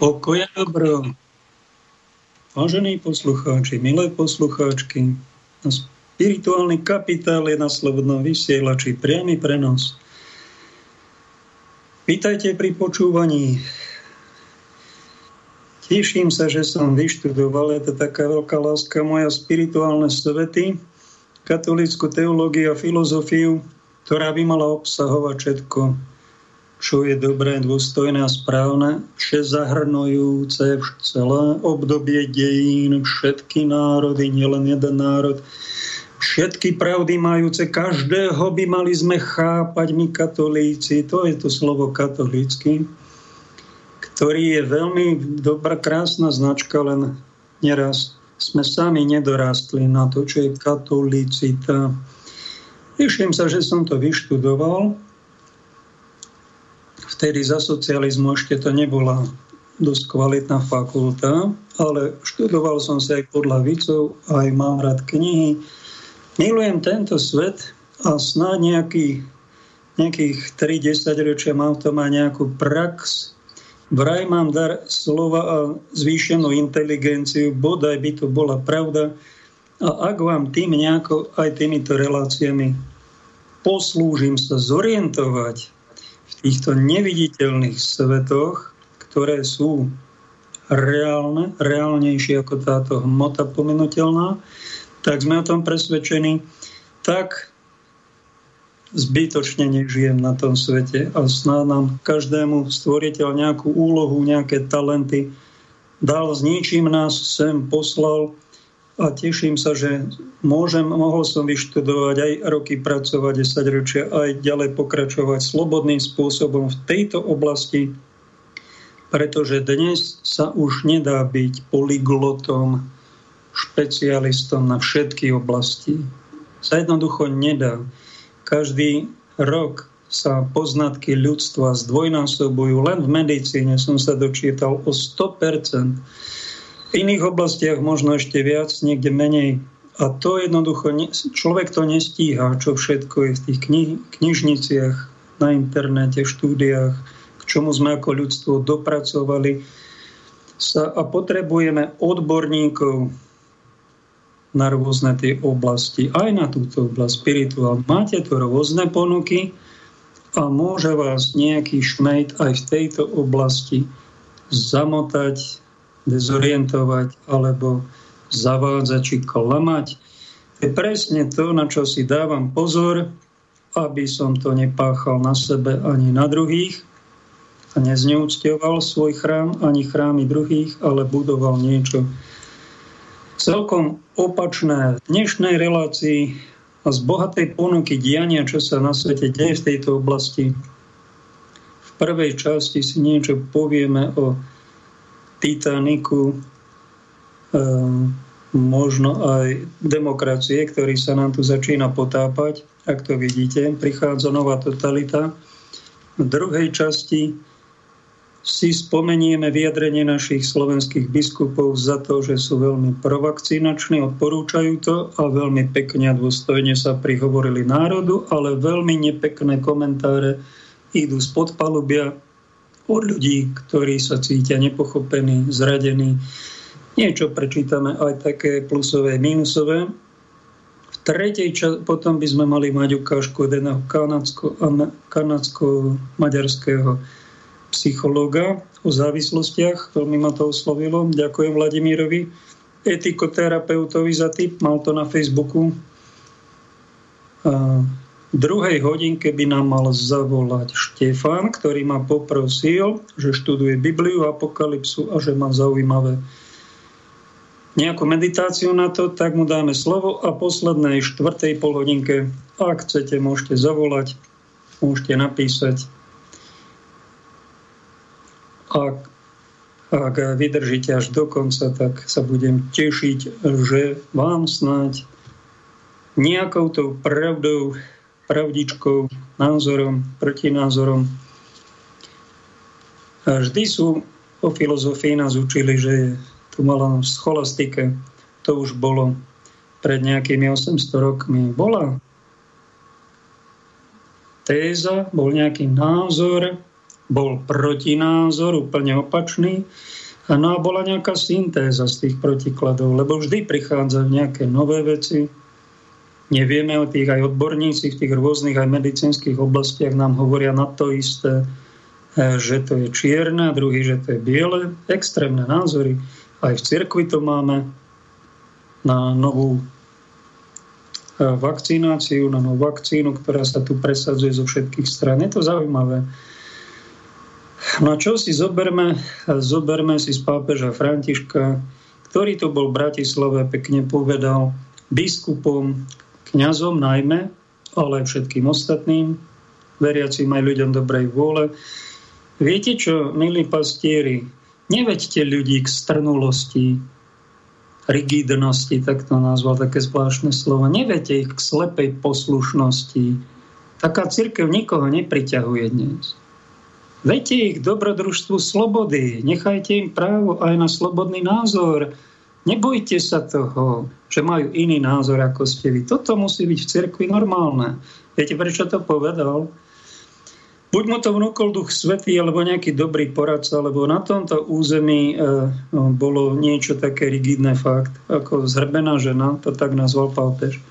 Pokoja dobro. Vážení poslucháči, milé poslucháčky, spirituálny kapitál je na slobodnom vysielači, priamy prenos. Vítajte pri počúvaní. Teším sa, že som vyštudoval, je to taká veľká láska moja, spirituálne svety, katolickú teológiu a filozofiu, ktorá by mala obsahovať všetko, čo je dobré, dôstojné a správne, vše zahrnujúce celé obdobie dejín, všetky národy, nielen jeden národ, všetky pravdy majúce, každého by mali sme chápať my katolíci, to je to slovo katolícky, ktorý je veľmi dobrá, krásna značka, len neraz sme sami nedorastli na to, čo je katolicita. Teším sa, že som to vyštudoval, vtedy za socializmu ešte to nebola dosť kvalitná fakulta, ale študoval som sa aj podľa vicov, aj mám rád knihy. Milujem tento svet a snáď nejaký, nejakých 3-10 ročia mám to má nejakú prax. Vraj mám dar slova a zvýšenú inteligenciu, bodaj by to bola pravda. A ak vám tým nejako aj týmito reláciami poslúžim sa zorientovať, týchto neviditeľných svetoch, ktoré sú reálne, reálnejšie ako táto hmota pomenutelná, tak sme o tom presvedčení, tak zbytočne nežijem na tom svete. A snáď nám každému stvoriteľ nejakú úlohu, nejaké talenty dal, s ničím nás sem poslal a teším sa, že môžem, mohol som vyštudovať aj roky pracovať 10 ročia, aj ďalej pokračovať slobodným spôsobom v tejto oblasti, pretože dnes sa už nedá byť polyglotom, špecialistom na všetky oblasti. Sa jednoducho nedá. Každý rok sa poznatky ľudstva zdvojnásobujú. Len v medicíne som sa dočítal o 100%. V iných oblastiach možno ešte viac, niekde menej. A to jednoducho, človek to nestíha, čo všetko je v tých kni- knižniciach, na internete, štúdiách, k čomu sme ako ľudstvo dopracovali sa a potrebujeme odborníkov na rôzne tie oblasti, aj na túto oblasť spirituál. Máte tu rôzne ponuky a môže vás nejaký šmejt aj v tejto oblasti zamotať dezorientovať alebo zavádzať či klamať. To je presne to, na čo si dávam pozor, aby som to nepáchal na sebe ani na druhých a nezneúctioval svoj chrám ani chrámy druhých, ale budoval niečo celkom opačné. V dnešnej relácii a z bohatej ponuky diania, čo sa na svete deje v tejto oblasti, v prvej časti si niečo povieme o Titaniku, ehm, možno aj demokracie, ktorý sa nám tu začína potápať. Ak to vidíte, prichádza nová totalita. V druhej časti si spomenieme vyjadrenie našich slovenských biskupov za to, že sú veľmi provakcinační, odporúčajú to a veľmi pekne a dôstojne sa prihovorili národu, ale veľmi nepekné komentáre idú z podpalubia od ľudí, ktorí sa cítia nepochopení, zradení. Niečo prečítame aj také plusové, minusové. V tretej čas, potom by sme mali mať ukážku jedného kanadsko, kanadsko-maďarského psychológa o závislostiach. Veľmi ma to oslovilo. Ďakujem Vladimírovi, etikoterapeutovi za tip. Mal to na Facebooku druhej hodinke by nám mal zavolať Štefan, ktorý ma poprosil, že študuje Bibliu, Apokalypsu a že má zaujímavé nejakú meditáciu na to, tak mu dáme slovo a poslednej štvrtej polhodinke, ak chcete, môžete zavolať, môžete napísať. Ak, ak vydržíte až do konca, tak sa budem tešiť, že vám snáď nejakou tou pravdou pravdičkou, názorom, protinázorom. A vždy sú o filozofii nás učili, že tu mala scholastike, to už bolo pred nejakými 800 rokmi. Bola téza, bol nejaký názor bol protinázor, úplne opačný. No a bola nejaká syntéza z tých protikladov, lebo vždy prichádzajú nejaké nové veci. Nevieme o tých aj odborníci v tých rôznych aj medicínskych oblastiach nám hovoria na to isté, e, že to je čierne, a druhý, že to je biele. Extrémne názory. Aj v cirkvi to máme na novú e, vakcináciu, na novú vakcínu, ktorá sa tu presadzuje zo všetkých stran. Je to zaujímavé. No čo si zoberme? Zoberme si z pápeža Františka, ktorý tu bol v Bratislave, pekne povedal, biskupom, kňazom najmä, ale aj všetkým ostatným, veriacim aj ľuďom dobrej vôle. Viete čo, milí pastieri, neveďte ľudí k strnulosti, rigidnosti, tak to nazval také zvláštne slovo. Nevedte ich k slepej poslušnosti. Taká církev nikoho nepriťahuje dnes. Vete ich dobrodružstvu slobody. Nechajte im právo aj na slobodný názor. Nebojte sa toho, že majú iný názor ako ste vy. Toto musí byť v cirkvi normálne. Viete, prečo to povedal? Buď mu to vnúkol duch svetý, alebo nejaký dobrý poradca, alebo na tomto území e, bolo niečo také rigidné fakt, ako zhrbená žena, to tak nazval pápež,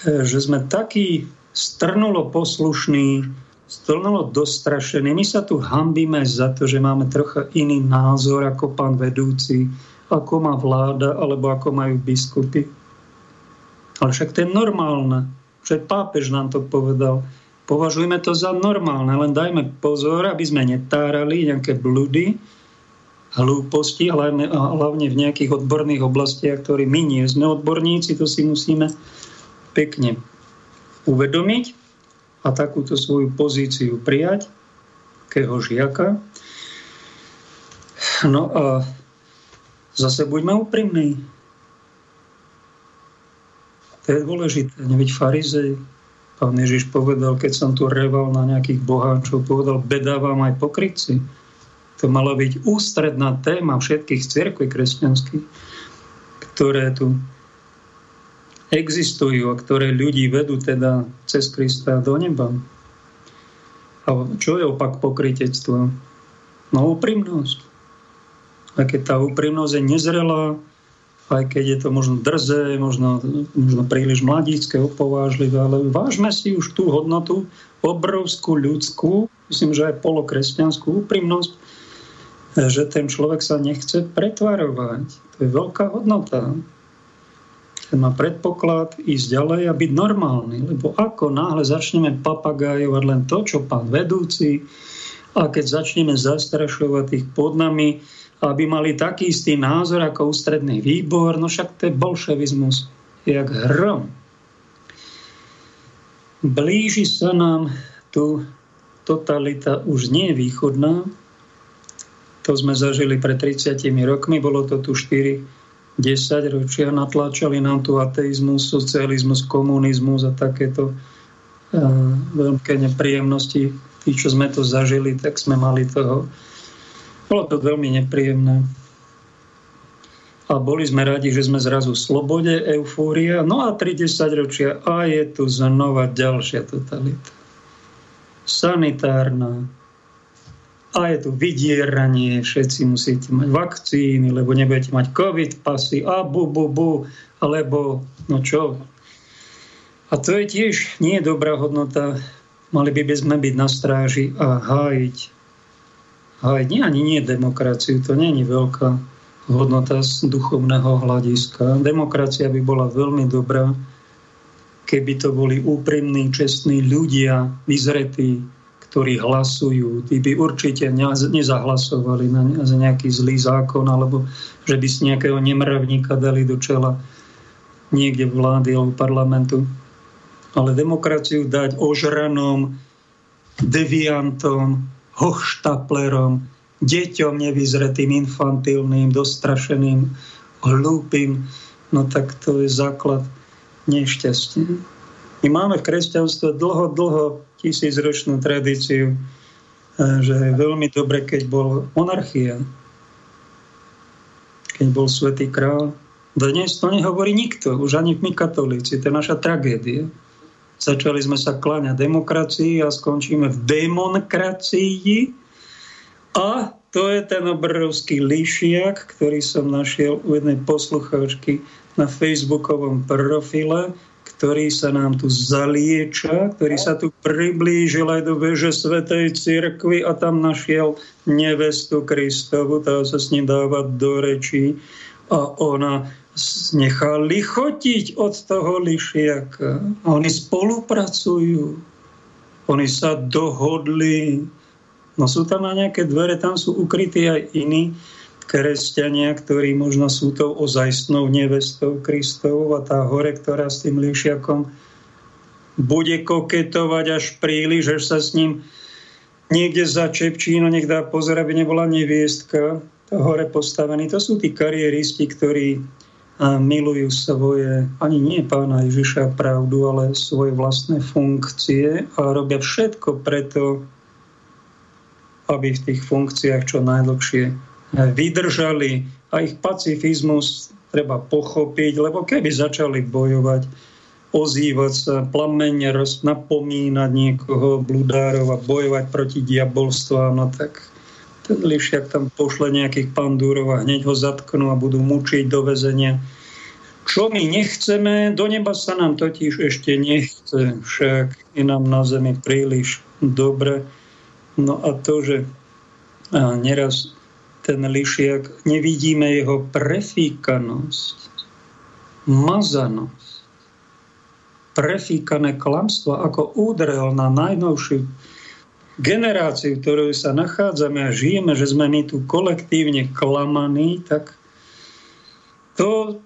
e, že sme takí strnulo poslušní, stolnolo dostrašený. My sa tu hambíme za to, že máme trocha iný názor ako pán vedúci, ako má vláda, alebo ako majú biskupy. Ale však to je normálne. Však pápež nám to povedal. Považujme to za normálne, len dajme pozor, aby sme netárali nejaké bludy, hlúposti, hlavne, hlavne v nejakých odborných oblastiach, ktorí my nie sme odborníci, to si musíme pekne uvedomiť a takúto svoju pozíciu prijať, kého žiaka. No a zase buďme úprimní. To je dôležité, nebyť farizej. Pán Ježiš povedal, keď som tu reval na nejakých boháčov, povedal, beda vám aj pokrytci. To mala byť ústredná téma všetkých cirkví kresťanských, ktoré tu existujú a ktoré ľudí vedú teda cez Krista do neba. A čo je opak pokrytectva? No úprimnosť. A keď tá úprimnosť je nezrelá, aj keď je to možno drzé, možno, možno príliš mladícké, opovážlivé, ale vážme si už tú hodnotu, obrovskú ľudskú, myslím, že aj polokresťanskú úprimnosť, že ten človek sa nechce pretvarovať. To je veľká hodnota ten má predpoklad ísť ďalej a byť normálny. Lebo ako náhle začneme papagajovať len to, čo pán vedúci, a keď začneme zastrašovať tých pod nami, aby mali taký istý názor ako ústredný výbor, no však to je bolševizmus, jak hrom. Blíži sa nám tu totalita už nie východná, to sme zažili pred 30 rokmi, bolo to tu 4 10 ročia natláčali nám tu ateizmus, socializmus, komunizmus a takéto uh, veľké nepríjemnosti. Tí, čo sme to zažili, tak sme mali toho. Bolo to veľmi nepríjemné. A boli sme radi, že sme zrazu v slobode, eufória. No a 30 ročia a je tu znova ďalšia totalita. Sanitárna, a je tu vydieranie, všetci musíte mať vakcíny, lebo nebudete mať covid pasy a bu, bu, bu, alebo no čo. A to je tiež nie dobrá hodnota. Mali by sme byť na stráži a hájiť. Hájiť nie ani nie demokraciu, to nie je veľká hodnota z duchovného hľadiska. Demokracia by bola veľmi dobrá, keby to boli úprimní, čestní ľudia, vyzretí, ktorí hlasujú, tí by určite nezahlasovali na nejaký zlý zákon, alebo že by si nejakého nemravníka dali do čela niekde vlády alebo parlamentu. Ale demokraciu dať ožranom, deviantom, hochštaplerom, deťom nevyzretým, infantilným, dostrašeným, hlúpým, no tak to je základ nešťastia. My máme v kresťanstve dlho, dlho tisícročnú tradíciu, že je veľmi dobre, keď bol monarchia, keď bol svätý král. Dnes to nehovorí nikto, už ani my katolíci, to je naša tragédia. Začali sme sa kláňať demokracii a skončíme v demonkracii. A to je ten obrovský líšiak, ktorý som našiel u jednej poslucháčky na facebookovom profile, ktorý sa nám tu zalieča, ktorý sa tu priblížil aj do veže Svetej Cirkvi a tam našiel nevestu Kristovu, tá sa s ním dávať do rečí a ona nechá lichotiť od toho lišiaka. Oni spolupracujú. Oni sa dohodli. No sú tam aj nejaké dvere, tam sú ukrytí aj iní kresťania, ktorí možno sú tou ozajstnou nevestou Kristovou a tá hore, ktorá s tým líšiakom bude koketovať až príliš, že sa s ním niekde začepčí, no nech dá pozor, aby nebola neviestka, to hore postavený. To sú tí kariéristi, ktorí milujú svoje, ani nie pána Ježiša pravdu, ale svoje vlastné funkcie a robia všetko preto, aby v tých funkciách čo najdlhšie vydržali a ich pacifizmus treba pochopiť, lebo keby začali bojovať, ozývať sa, plamene napomínať niekoho, bludárov a bojovať proti diabolstvu, no tak ten lišiak tam pošle nejakých pandúrov a hneď ho zatknú a budú mučiť do väzenia. Čo my nechceme, do neba sa nám totiž ešte nechce, však je nám na zemi príliš dobre. No a to, že neraz ten lišiak, nevidíme jeho prefíkanosť, mazanosť, prefíkané klamstvo, ako údrel na najnovšiu generáciu, v ktorej sa nachádzame a žijeme, že sme my tu kolektívne klamaní, tak to,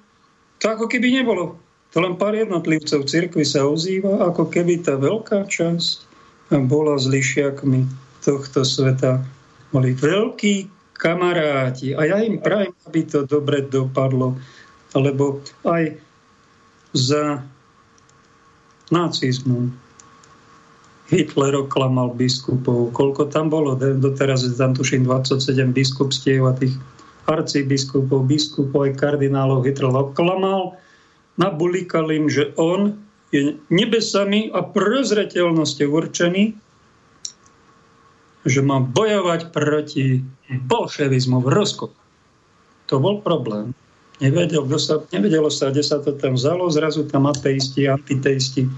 to ako keby nebolo. To len pár jednotlivcov cirkvi sa ozýva, ako keby tá veľká časť bola s lišiakmi tohto sveta. Boli veľkí kamaráti. A ja im prajem, aby to dobre dopadlo, lebo aj za nacizmu Hitler oklamal biskupov. Koľko tam bolo? Doteraz je tam tuším 27 biskupstiev a tých arcibiskupov, biskupov aj kardinálov Hitler oklamal. Nabulikal im, že on je nebesami a prozreteľnosťou určený že má bojovať proti bolševizmu v Rusku. To bol problém. Nevedel, sa, nevedelo sa, kde sa to tam vzalo. Zrazu tam ateisti, antiteisti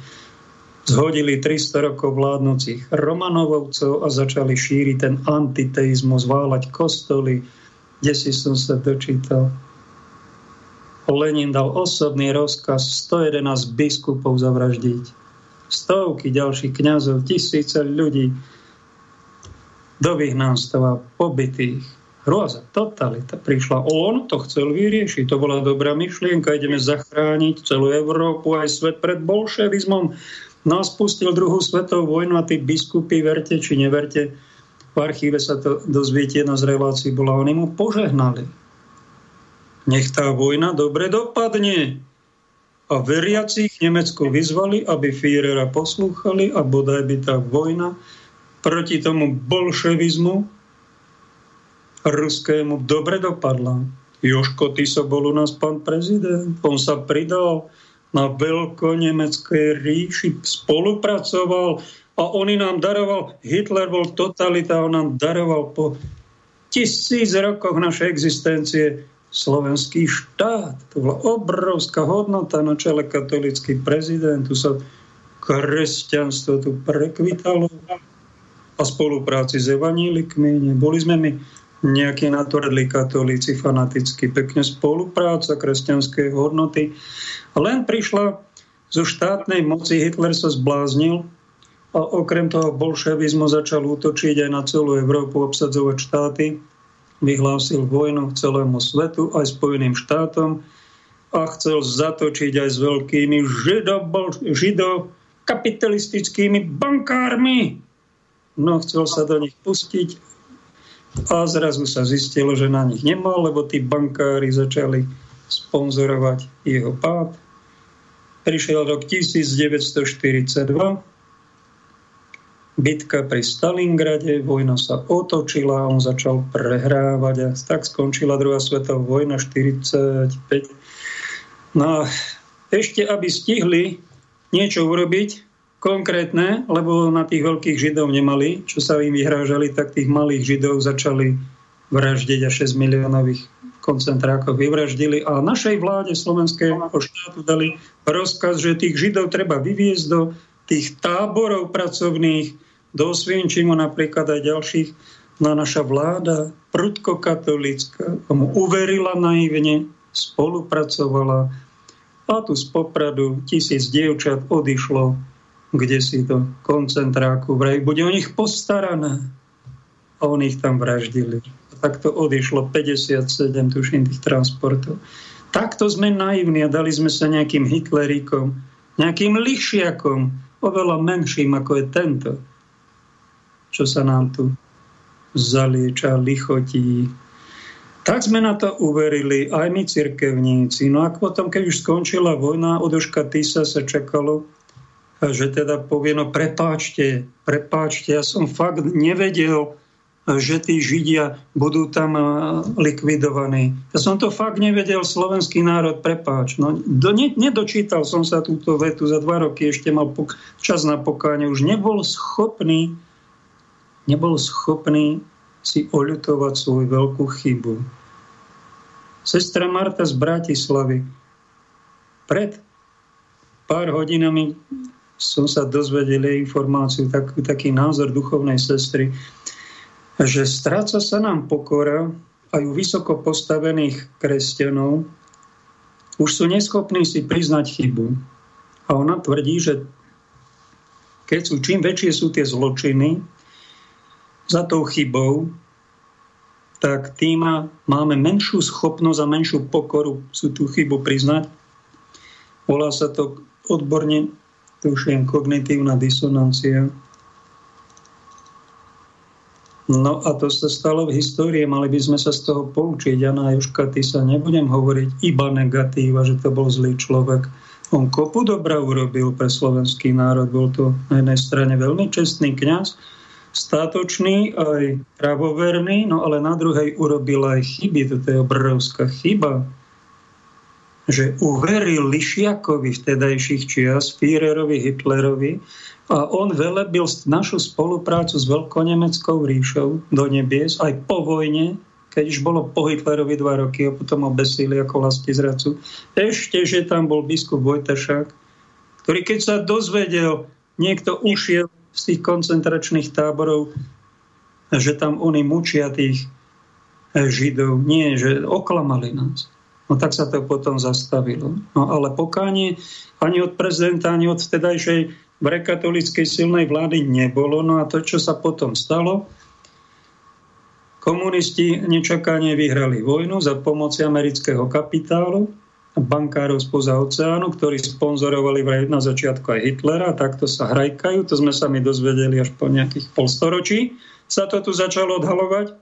zhodili 300 rokov vládnúcich Romanovovcov a začali šíriť ten antiteizmus, váľať kostoly. Kde si som sa dočítal? Lenin dal osobný rozkaz 111 biskupov zavraždiť. Stovky ďalších kňazov, tisíce ľudí do vyhnanstva, pobytých. Hrôza, totalita. Prišla on, to chcel vyriešiť. To bola dobrá myšlienka. Ideme zachrániť celú Európu, aj svet pred bolševizmom. No a spustil druhú svetovú vojnu a tí biskupy, verte či neverte, v archíve sa to dozviete, jedna z relácií bola, oni mu požehnali. Nech tá vojna dobre dopadne. A veriacich Nemecko vyzvali, aby Führera poslúchali a bodaj by tá vojna proti tomu bolševizmu ruskému dobre dopadla. Joško Tiso bol u nás pán prezident. On sa pridal na veľko-nemeckej ríši, spolupracoval a on nám daroval, Hitler bol totalita, on nám daroval po tisíc rokoch našej existencie slovenský štát. To bola obrovská hodnota na čele katolický prezident. Tu sa kresťanstvo tu prekvitalo a spolupráci s evanílikmi. Neboli sme my nejakí natvrdlí katolíci, fanaticky, pekne spolupráca, kresťanské hodnoty. Len prišla zo štátnej moci, Hitler sa zbláznil a okrem toho bolševizmu začal útočiť aj na celú Európu, obsadzovať štáty, vyhlásil vojnu celému svetu, aj Spojeným štátom a chcel zatočiť aj s veľkými žido, žido kapitalistickými bankármi, no chcel sa do nich pustiť a zrazu sa zistilo, že na nich nemal, lebo tí bankári začali sponzorovať jeho pád. Prišiel rok 1942, bitka pri Stalingrade, vojna sa otočila, on začal prehrávať a tak skončila druhá svetová vojna 45. No a ešte, aby stihli niečo urobiť, konkrétne, lebo na tých veľkých židov nemali, čo sa im vyhrážali, tak tých malých židov začali vraždiť a 6 miliónových koncentrákov vyvraždili a našej vláde slovenského štátu dali rozkaz, že tých židov treba vyviezť do tých táborov pracovných, do Svienčimu napríklad aj ďalších. No naša vláda, prudko katolická, mu uverila naivne, spolupracovala a tu z Popradu tisíc dievčat odišlo kde si to koncentráku, vraj bude o nich postarané. A oni ich tam vraždili. A takto odišlo 57, tuším, tých transportov. Takto sme naivní a dali sme sa nejakým Hitleríkom, nejakým lišiakom, oveľa menším ako je tento, čo sa nám tu zalieča, lichotí. Tak sme na to uverili, aj my cirkevníci. No a potom, keď už skončila vojna, od Oška Tisa sa čakalo, že teda povie, no prepáčte, prepáčte, ja som fakt nevedel, že tí Židia budú tam likvidovaní. Ja som to fakt nevedel, slovenský národ, prepáč. No, do, ne, nedočítal som sa túto vetu, za dva roky ešte mal pok- čas na pokáne, už nebol schopný, nebol schopný si oľutovať svoju veľkú chybu. Sestra Marta z Bratislavy pred pár hodinami som sa dozvedel informáciu, tak, taký názor duchovnej sestry, že stráca sa nám pokora aj u vysoko postavených kresťanov, už sú neschopní si priznať chybu. A ona tvrdí, že keď sú, čím väčšie sú tie zločiny za tou chybou, tak tým máme menšiu schopnosť a menšiu pokoru sú tú chybu priznať. Volá sa to odborne tuším, kognitívna disonancia. No a to sa stalo v histórii, mali by sme sa z toho poučiť. Jana Joška, ty sa nebudem hovoriť iba negatíva, že to bol zlý človek. On kopu dobra urobil pre slovenský národ. Bol to na jednej strane veľmi čestný kňaz, státočný, aj pravoverný, no ale na druhej urobil aj chyby. Toto je obrovská chyba že uveril Lišiakovi vtedajších čias, Führerovi, Hitlerovi a on velebil našu spoluprácu s Veľkonemeckou ríšou do nebies aj po vojne, keď už bolo po Hitlerovi dva roky a potom obesili ako vlasti zracu. Ešte, že tam bol biskup Vojtašák, ktorý keď sa dozvedel, niekto ušiel z tých koncentračných táborov, že tam oni mučia tých Židov. Nie, že oklamali nás. No tak sa to potom zastavilo. No ale pokánie ani od prezidenta, ani od vtedajšej brekatolíckej silnej vlády nebolo. No a to, čo sa potom stalo, komunisti nečakane vyhrali vojnu za pomoci amerického kapitálu, bankárov spoza oceánu, ktorí sponzorovali na začiatku aj Hitlera, takto sa hrajkajú, to sme sa mi dozvedeli až po nejakých polstoročí, sa to tu začalo odhalovať.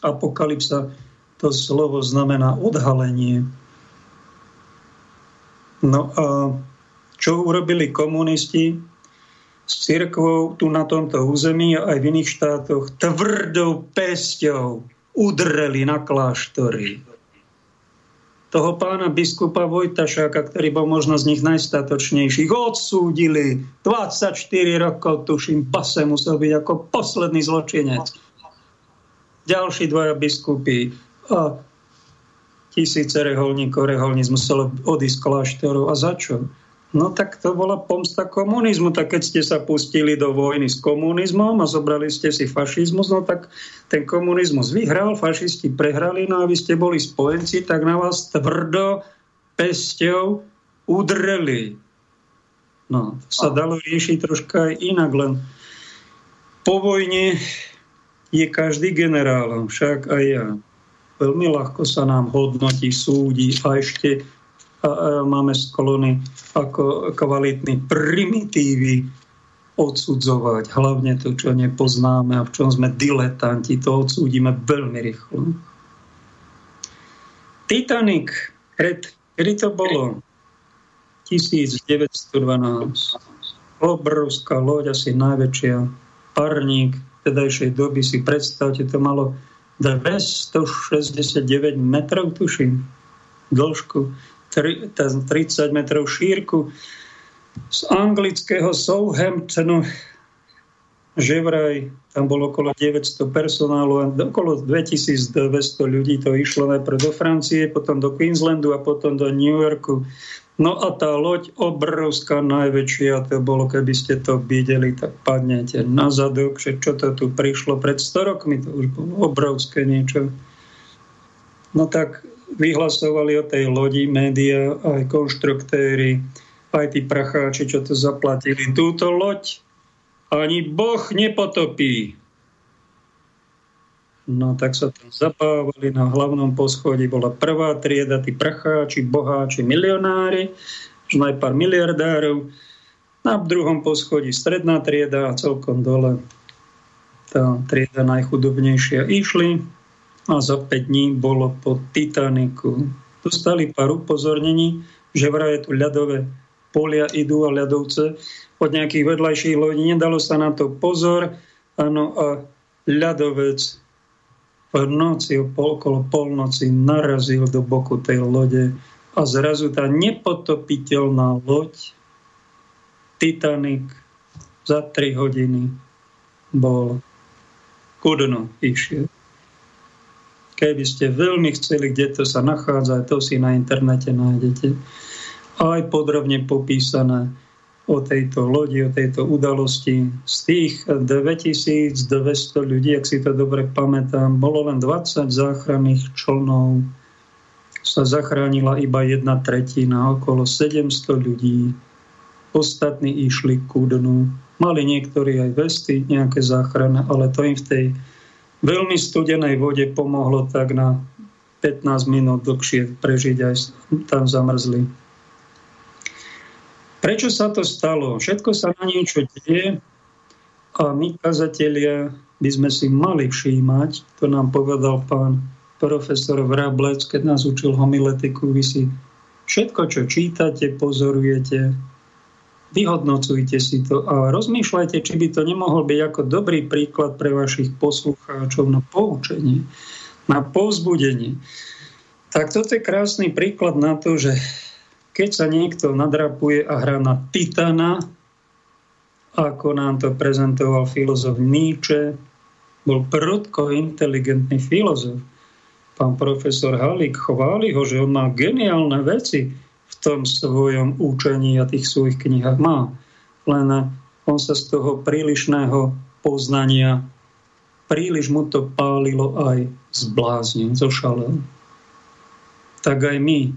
Apokalypsa to slovo znamená odhalenie. No a čo urobili komunisti s cirkvou tu na tomto území a aj v iných štátoch? Tvrdou pesťou udreli na kláštory. Toho pána biskupa Vojtašáka, ktorý bol možno z nich najstatočnejších, odsúdili 24 rokov, tuším, pase musel byť ako posledný zločinec. Ďalší dvaja biskupy a tisíce reholníkov, reholníc muselo odísť z kláštorov. A za čo? No tak to bola pomsta komunizmu. Tak keď ste sa pustili do vojny s komunizmom a zobrali ste si fašizmus, no tak ten komunizmus vyhral, fašisti prehrali, no a vy ste boli spojenci, tak na vás tvrdo pesťou udreli. No, to sa dalo riešiť troška aj inak, len po vojne je každý generálom, však aj ja veľmi ľahko sa nám hodnotí, súdi a ešte a, a máme sklony ako kvalitní primitívy odsudzovať, hlavne to, čo nepoznáme a v čom sme diletanti, to odsúdime veľmi rýchlo. Titanic, kedy to bolo? 1912. Obrovská loď, asi najväčšia parník tedajšej doby, si predstavte, to malo 269 metrov, tuším, dĺžku, 30 metrov šírku. z anglického Southamptonu, že vraj tam bolo okolo 900 personálu a okolo 2200 ľudí to išlo najprv do Francie, potom do Queenslandu a potom do New Yorku. No a tá loď obrovská, najväčšia, to bolo, keby ste to videli, tak padnete na zadok, že čo to tu prišlo pred 100 rokmi, to už bolo obrovské niečo. No tak vyhlasovali o tej lodi média, aj konštruktéry, aj tí pracháči, čo to zaplatili. Túto loď ani Boh nepotopí. No tak sa tam zapávali na hlavnom poschodí. Bola prvá trieda, tí pracháči, boháči, milionári, už aj pár miliardárov. Na druhom poschodí stredná trieda a celkom dole tá trieda najchudobnejšia išli a za 5 dní bolo po Titaniku. Dostali pár upozornení, že vraj tu ľadové polia idú a ľadovce od nejakých vedľajších lodí. Nedalo sa na to pozor. Áno, a ľadovec v noci okolo polnoci narazil do boku tej lode a zrazu tá nepotopiteľná loď Titanic za 3 hodiny bol ku dnu išiel. Keby ste veľmi chceli, kde to sa nachádza, to si na internete nájdete. Aj podrobne popísané o tejto lodi, o tejto udalosti. Z tých 2200 ľudí, ak si to dobre pamätám, bolo len 20 záchranných člnov. Sa zachránila iba jedna tretina, okolo 700 ľudí. Ostatní išli ku dnu. Mali niektorí aj vesty, nejaké záchrany, ale to im v tej veľmi studenej vode pomohlo tak na 15 minút dlhšie prežiť, aj tam zamrzli. Prečo sa to stalo? Všetko sa na niečo deje a my, kazatelia, by sme si mali všímať, to nám povedal pán profesor Vrablec, keď nás učil homiletiku, vy si všetko, čo čítate, pozorujete, vyhodnocujte si to a rozmýšľajte, či by to nemohol byť ako dobrý príklad pre vašich poslucháčov na poučenie, na povzbudenie. Tak toto je krásny príklad na to, že keď sa niekto nadrapuje a hrá na Titana, ako nám to prezentoval filozof Nietzsche, bol prudko inteligentný filozof. Pán profesor Halík chváli ho, že on má geniálne veci, v tom svojom učení a tých svojich knihách má. Len on sa z toho prílišného poznania, príliš mu to pálilo aj zbláznil, zošalel. Tak aj my,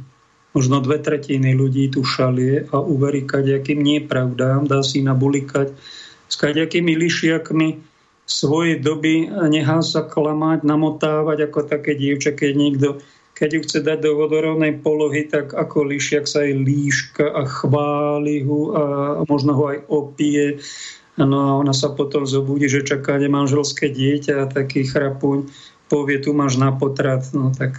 možno dve tretiny ľudí tu šalie a uverí kaďakým nepravdám, dá si nabulikať s kaďakými lišiakmi svojej doby nechá sa klamať, namotávať ako také dievča, keď niekto keď ju chce dať do vodorovnej polohy, tak ako lišiak sa jej líška a chváli ho a možno ho aj opije. No a ona sa potom zobudí, že čaká nemanželské dieťa a taký chrapuň povie, tu máš na potrat. No tak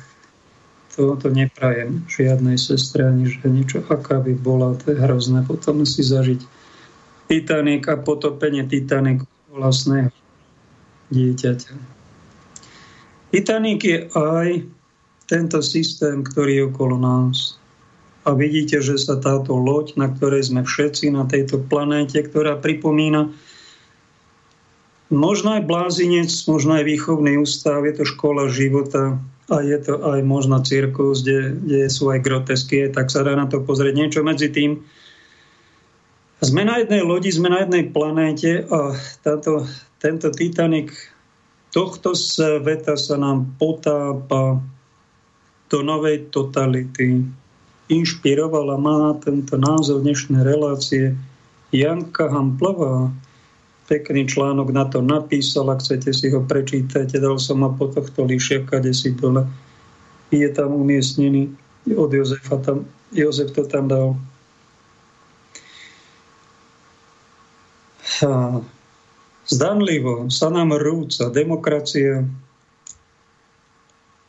to, to neprajem žiadnej sestre ani žene, čo aká by bola, to je hrozné. Potom musí zažiť Titanic a potopenie Titanic vlastného dieťaťa. Titanic je aj tento systém, ktorý je okolo nás. A vidíte, že sa táto loď, na ktorej sme všetci na tejto planéte, ktorá pripomína možno aj blázinec, možno aj výchovný ústav, je to škola života a je to aj možno cirkus, kde, kde sú aj grotesky, tak sa dá na to pozrieť niečo medzi tým. Sme na jednej lodi, sme na jednej planéte a táto, tento Titanic tohto sveta sa nám potápa do novej totality. Inšpirovala má tento názov dnešnej relácie Janka Hamplová. Pekný článok na to napísal, ak chcete si ho prečítať. Dal som ho po tohto lišiaka, kde si dole. Je tam umiestnený od Jozefa. Tam, Jozef to tam dal. Ha. Zdanlivo sa nám rúca demokracia,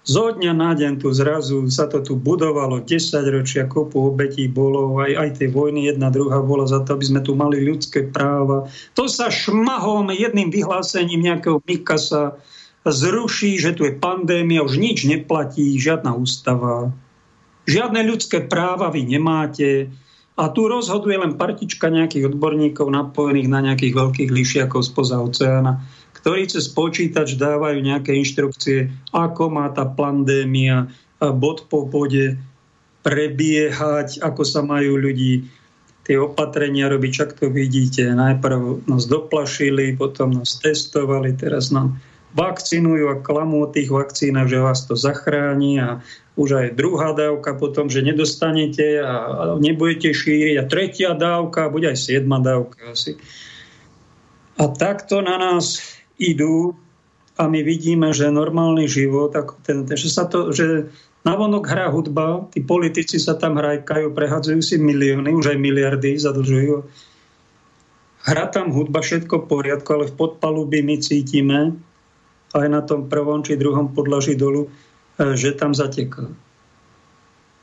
zo dňa na deň tu zrazu sa to tu budovalo, 10 ročia, kopu obetí bolo, aj, aj tie vojny, jedna, druhá bola za to, aby sme tu mali ľudské práva. To sa šmahom jedným vyhlásením nejakého Mikasa zruší, že tu je pandémia, už nič neplatí, žiadna ústava, žiadne ľudské práva vy nemáte. A tu rozhoduje len partička nejakých odborníkov napojených na nejakých veľkých lišiakov spoza oceána, ktorí cez počítač dávajú nejaké inštrukcie, ako má tá pandémia bod po bode prebiehať, ako sa majú ľudí tie opatrenia robiť, čak to vidíte. Najprv nás doplašili, potom nás testovali, teraz nám vakcinujú a klamú o tých vakcínach, že vás to zachráni a už aj druhá dávka potom, že nedostanete a nebudete šíriť a tretia dávka, bude aj siedma dávka asi. A takto na nás idú a my vidíme, že normálny život, ako ten, že, sa to, že navonok hrá hudba, tí politici sa tam hrajkajú, prehadzujú si milióny, už aj miliardy zadlžujú. Hrá tam hudba, všetko v poriadku, ale v podpalubí my cítime, aj na tom prvom či druhom podlaží dolu, E, že tam zateká.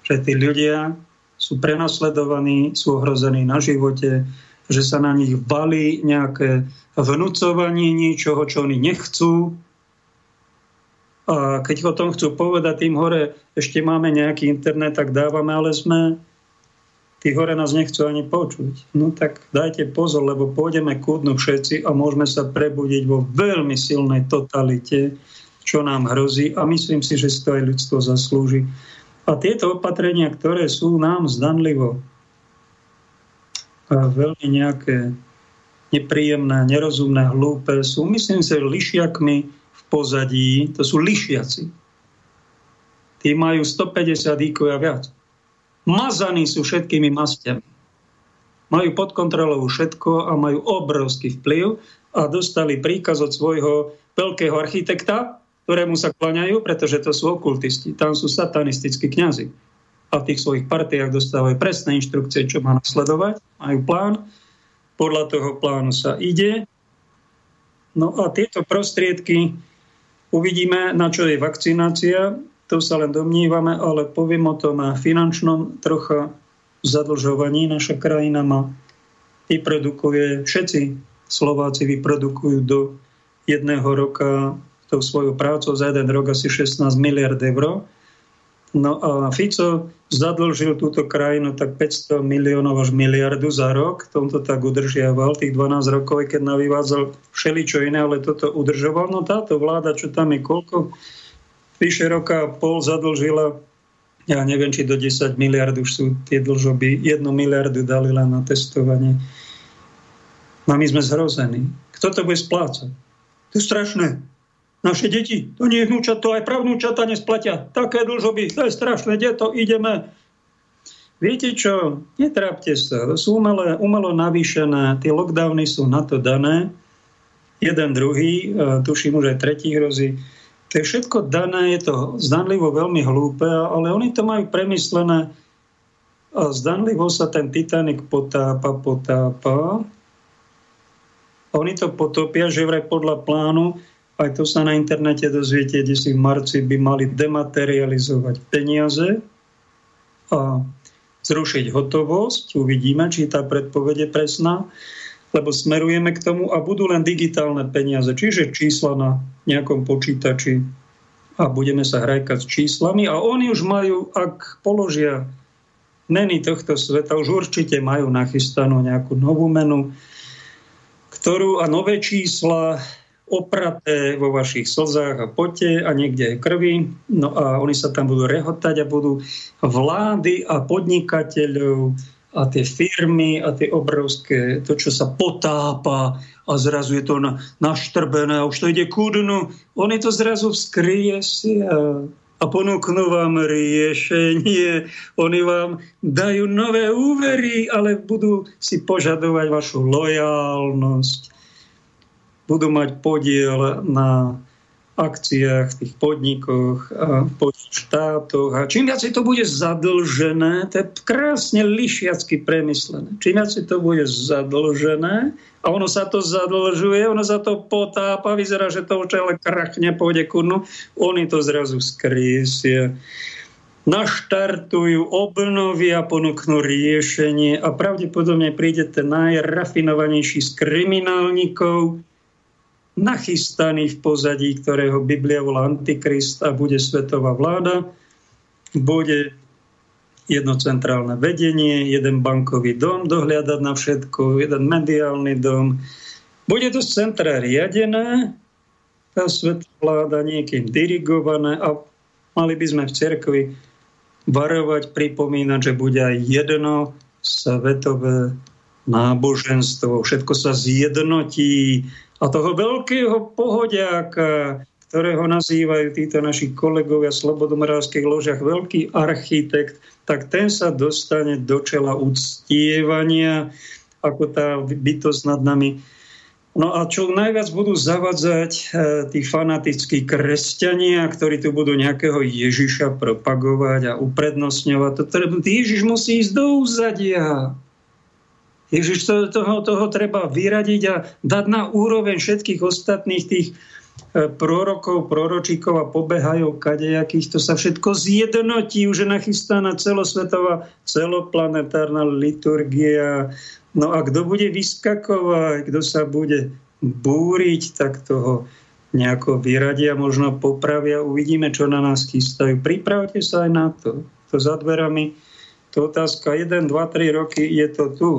Že tí ľudia sú prenasledovaní, sú ohrození na živote, že sa na nich valí nejaké vnúcovanie niečoho, čo oni nechcú. A keď o tom chcú povedať tým hore, ešte máme nejaký internet, tak dávame, ale sme tí hore nás nechcú ani počuť. No tak dajte pozor, lebo pôjdeme kúdnu všetci a môžeme sa prebudiť vo veľmi silnej totalite, čo nám hrozí a myslím si, že si to aj ľudstvo zaslúži. A tieto opatrenia, ktoré sú nám zdanlivo veľmi nejaké nepríjemné, nerozumné, hlúpe, sú myslím si lišiakmi v pozadí, to sú lišiaci. Tí majú 150 IQ a viac. Mazaní sú všetkými mastiami. Majú pod kontrolou všetko a majú obrovský vplyv a dostali príkaz od svojho veľkého architekta, ktorému sa klaňajú, pretože to sú okultisti. Tam sú satanistickí kňazi. A v tých svojich partiách dostávajú presné inštrukcie, čo má nasledovať. Majú plán. Podľa toho plánu sa ide. No a tieto prostriedky uvidíme, na čo je vakcinácia. To sa len domnívame, ale poviem o tom na finančnom trocha zadlžovaní. Naša krajina má vyprodukuje, všetci Slováci vyprodukujú do jedného roka tou svojou prácou za jeden rok asi 16 miliard eur. No a Fico zadlžil túto krajinu tak 500 miliónov až miliardu za rok. Tomto tak udržiaval tých 12 rokov, keď navyvádzal všeličo iné, ale toto udržoval. No táto vláda, čo tam je koľko, vyše roka pol zadlžila ja neviem, či do 10 miliard už sú tie dlžoby. Jednu miliardu dali len na testovanie. No my sme zhrození. Kto to bude splácať? To je strašné. Naše deti, to nie je vnúčat, to aj pravnúčata nesplatia. Také dlžoby, to je strašné, kde to ideme. Viete čo, netrápte sa, sú umelo, umelo navýšené, tie lockdowny sú na to dané, jeden, druhý, tuším už aj tretí hrozí. To je všetko dané, je to zdanlivo veľmi hlúpe, ale oni to majú premyslené a zdanlivo sa ten Titanic potápa, potápa. Oni to potopia, že vraj podľa plánu aj to sa na internete dozviete, kde si v marci by mali dematerializovať peniaze a zrušiť hotovosť. Uvidíme, či tá predpoveď je presná, lebo smerujeme k tomu a budú len digitálne peniaze, čiže čísla na nejakom počítači a budeme sa hrajkať s číslami a oni už majú, ak položia meny tohto sveta, už určite majú nachystanú nejakú novú menu, ktorú a nové čísla opraté vo vašich slzách a pote a niekde aj krvi. No a oni sa tam budú rehotať a budú vlády a podnikateľov a tie firmy a tie obrovské, to, čo sa potápa a zrazu je to na, naštrbené a už to ide ku dnu. Oni to zrazu vzkrie si a, a ponúknú vám riešenie. Oni vám dajú nové úvery, ale budú si požadovať vašu lojálnosť budú mať podiel na akciách tých podnikoch a po štátoch. A čím viac to bude zadlžené, to je krásne lišiacky premyslené. Čím viac to bude zadlžené, a ono sa to zadlžuje, ono sa to potápa, vyzerá, že to čele krachne, pôjde kurnu, oni to zrazu skriesia naštartujú, obnovia, ponúknú riešenie a pravdepodobne príde ten najrafinovanejší z kriminálnikov, nachystaný v pozadí, ktorého Biblia volá Antikrist a bude svetová vláda, bude jedno centrálne vedenie, jeden bankový dom dohliadať na všetko, jeden mediálny dom. Bude to z centra riadené, tá svetovláda niekým dirigované a mali by sme v cerkvi varovať, pripomínať, že bude aj jedno svetové náboženstvo. Všetko sa zjednotí a toho veľkého pohodiaka, ktorého nazývajú títo naši kolegovia v slobodomorávských ložiach veľký architekt, tak ten sa dostane do čela uctievania ako tá bytosť nad nami. No a čo najviac budú zavadzať e, tí fanatickí kresťania, ktorí tu budú nejakého Ježiša propagovať a uprednostňovať. To, Ježiš musí ísť do úzadia. Ježiš to, toho, toho treba vyradiť a dať na úroveň všetkých ostatných tých E, prorokov, proročíkov a pobehajú kadejakých, to sa všetko zjednotí, už je nachystaná celosvetová, celoplanetárna liturgia. No a kto bude vyskakovať, kto sa bude búriť, tak toho nejako vyradia, možno popravia, uvidíme, čo na nás chystajú. Pripravte sa aj na to. To za dverami, to otázka 1, 2, 3 roky je to tu.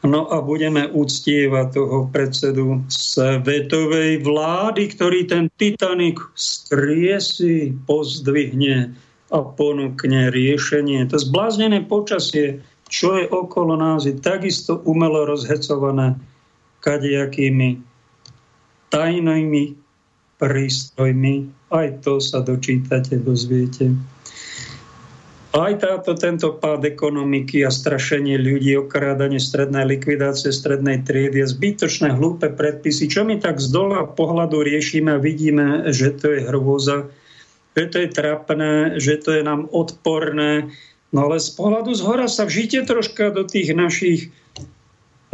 No a budeme uctievať toho predsedu svetovej vlády, ktorý ten Titanic skriesi, pozdvihne a ponúkne riešenie. To zbláznené počasie, čo je okolo nás, je takisto umelo rozhecované kadejakými tajnými prístrojmi. Aj to sa dočítate, dozviete. Aj táto, tento pád ekonomiky a strašenie ľudí, okrádanie strednej likvidácie strednej triedy a zbytočné hlúpe predpisy, čo my tak z dola pohľadu riešime a vidíme, že to je hrôza, že to je trapné, že to je nám odporné. No ale z pohľadu z hora sa vžite troška do tých našich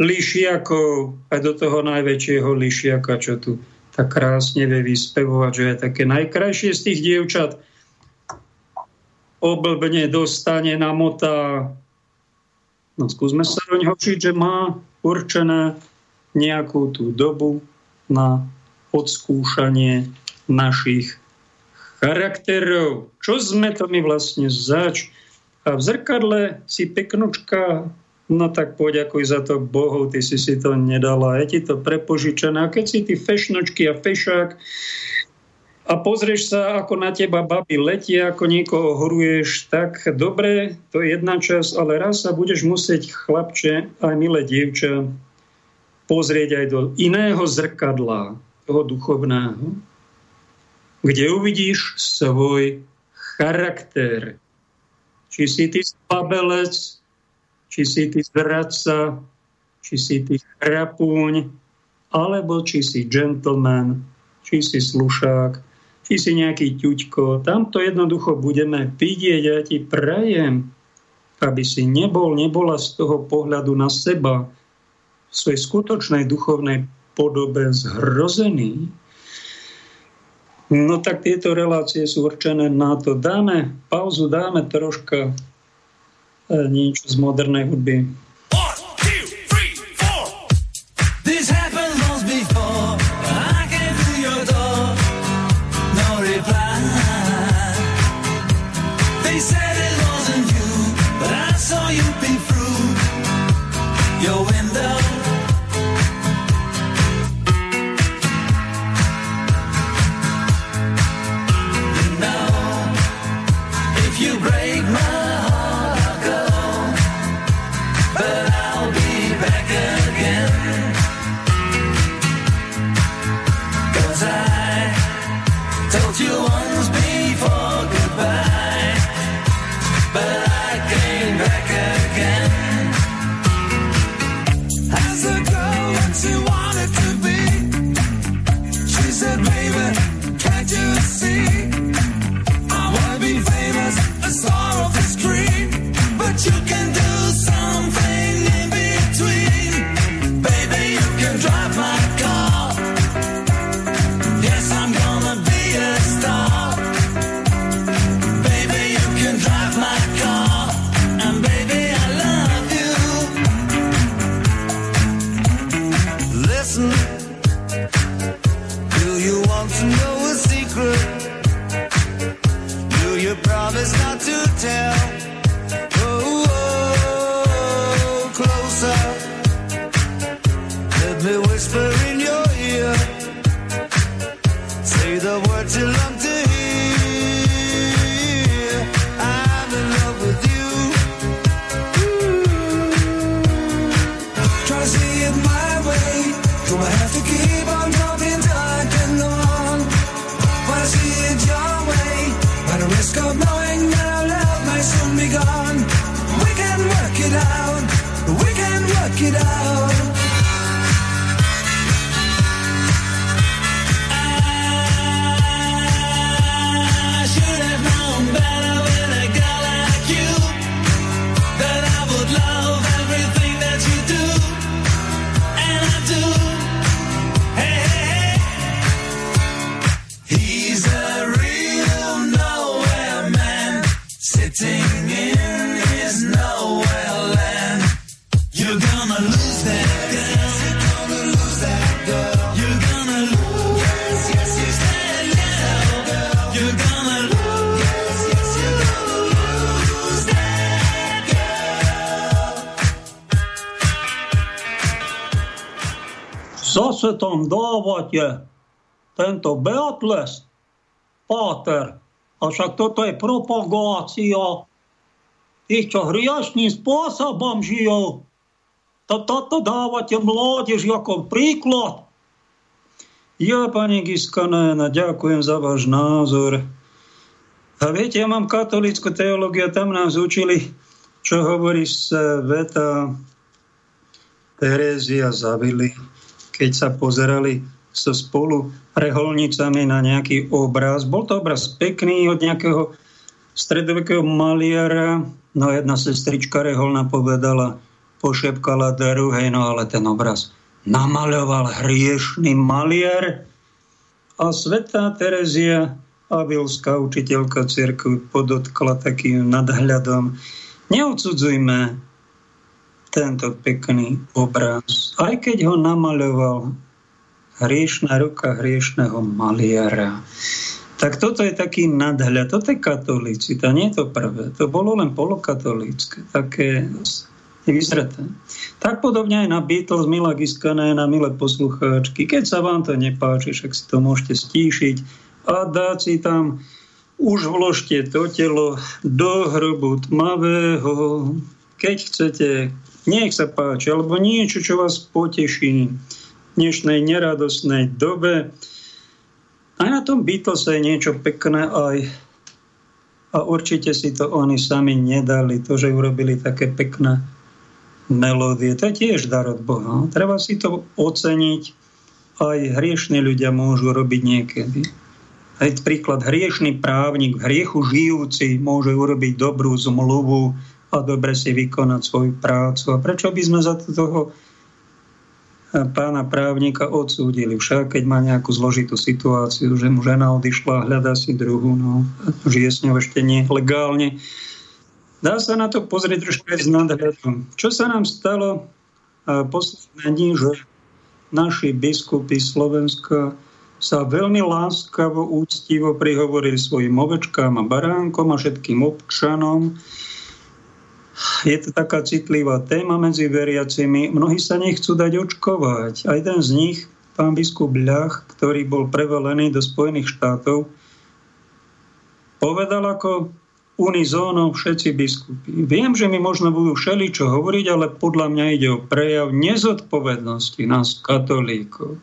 lišiakov, aj do toho najväčšieho lišiaka, čo tu tak krásne vie vyspevovať, že je také najkrajšie z tých dievčat, oblbne dostane, namotá. No skúsme sa do neho učiť, že má určené nejakú tú dobu na odskúšanie našich charakterov. Čo sme to my vlastne zač? A v zrkadle si peknočka, no tak poďakuj za to Bohu, ty si si to nedala, je ti to prepožičené. A keď si ty fešnočky a fešák a pozrieš sa, ako na teba baby letia, ako niekoho horuješ, tak dobre, to je jedna časť, ale raz sa budeš musieť, chlapče, aj milé dievča, pozrieť aj do iného zrkadla, toho duchovného, kde uvidíš svoj charakter. Či si ty spabelec, či si ty zradca, či si ty chrapúň, alebo či si gentleman, či si slušák, či si nejaký ťuďko. Tam jednoducho budeme vidieť. Ja ti prajem, aby si nebol, nebola z toho pohľadu na seba v svojej skutočnej duchovnej podobe zhrozený. No tak tieto relácie sú určené na to. Dáme pauzu, dáme troška eh, niečo z modernej hudby. Dávate tento Beatles, Páter, a však toto je propagácia tých, čo hriašným spôsobom žijú. Toto dávate mládež ako príklad. Ja, pani Giskanéna, ďakujem za váš názor. A viete, ja mám katolickú teológiu, tam nás učili, čo hovorí sveta Terézia Zavili keď sa pozerali so spolu reholnicami na nejaký obraz. Bol to obraz pekný od nejakého stredovekého maliara. No jedna sestrička reholna povedala, pošepkala hej, no ale ten obraz namaľoval hriešný maliar. A svetá Terezia, avilská učiteľka cirkvi, podotkla takým nadhľadom. Neodsudzujme tento pekný obraz, aj keď ho namaľoval hriešná ruka hriešného maliara. Tak toto je taký nadhľad, toto je katolícita, nie je to prvé. To bolo len polokatolícke, také vyzreté. Tak podobne aj na Beatles, milá Giskané, na milé poslucháčky. Keď sa vám to nepáči, však si to môžete stíšiť a dať si tam už vložte to telo do hrobu tmavého, keď chcete nech sa páči, alebo niečo, čo vás poteší dnešnej neradosnej dobe. Aj na tom Beatles je niečo pekné aj a určite si to oni sami nedali, to, že urobili také pekné melódie. To je tiež dar od Boha. Treba si to oceniť. Aj hriešní ľudia môžu robiť niekedy. Aj príklad, hriešný právnik, v hriechu žijúci môže urobiť dobrú zmluvu a dobre si vykonať svoju prácu. A prečo by sme za toho pána právnika odsúdili? Však keď má nejakú zložitú situáciu, že mu žena odišla a hľadá si druhú, no, žije s ňou ešte nie legálne. Dá sa na to pozrieť trošku aj s nadhľadom. Čo sa nám stalo posledné dní, že naši biskupy Slovenska sa veľmi láskavo, úctivo prihovorili svojim ovečkám a baránkom a všetkým občanom, je to taká citlivá téma medzi veriacimi. Mnohí sa nechcú dať očkovať. A jeden z nich, pán biskup Ľach, ktorý bol prevelený do Spojených štátov, povedal ako unizóno všetci biskupy. Viem, že mi možno budú všeli čo hovoriť, ale podľa mňa ide o prejav nezodpovednosti nás, katolíkov.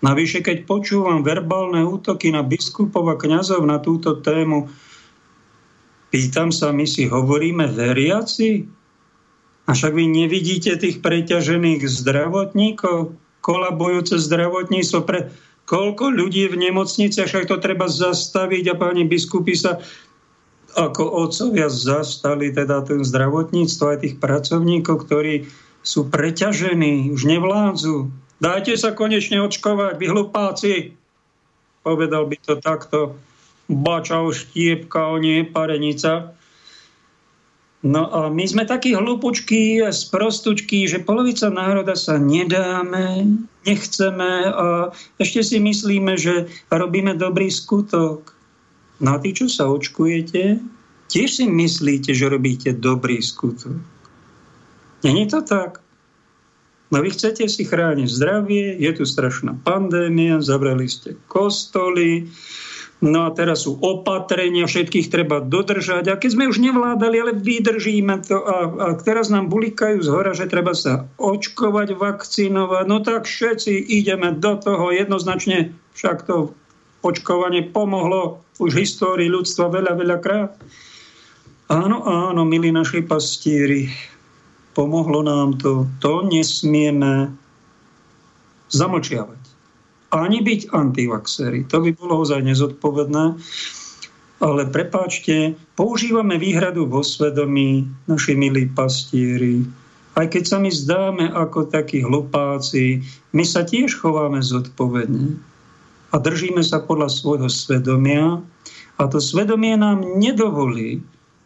Navyše, keď počúvam verbálne útoky na biskupov a kňazov na túto tému, Pýtam sa, my si hovoríme veriaci? A však vy nevidíte tých preťažených zdravotníkov, kolabujúce zdravotníctvo pre koľko ľudí v nemocnici, však to treba zastaviť a páni biskupy sa ako otcovia zastali teda ten zdravotníctvo aj tých pracovníkov, ktorí sú preťažení, už nevládzu. Dajte sa konečne očkovať, vy hlupáci. Povedal by to takto bačal, štiepka, nie parenica. No a my sme takí hlupučky sprostučky, že polovica národa sa nedáme, nechceme a ešte si myslíme, že robíme dobrý skutok. No a tí, čo sa očkujete, tiež si myslíte, že robíte dobrý skutok. Není to tak? No vy chcete si chrániť zdravie, je tu strašná pandémia, zavreli ste kostoly, no a teraz sú opatrenia, všetkých treba dodržať. A keď sme už nevládali, ale vydržíme to a, a teraz nám bulikajú z hora, že treba sa očkovať, vakcinovať, no tak všetci ideme do toho jednoznačne, však to očkovanie pomohlo už histórii ľudstva veľa, veľa krát. Áno, áno, milí naši pastíri, pomohlo nám to. To nesmieme zamlčiavať. Ani byť antivaxery. To by bolo ozaj nezodpovedné. Ale prepáčte, používame výhradu vo svedomí, naši milí pastieri. Aj keď sa my zdáme ako takí hlupáci, my sa tiež chováme zodpovedne a držíme sa podľa svojho svedomia a to svedomie nám nedovolí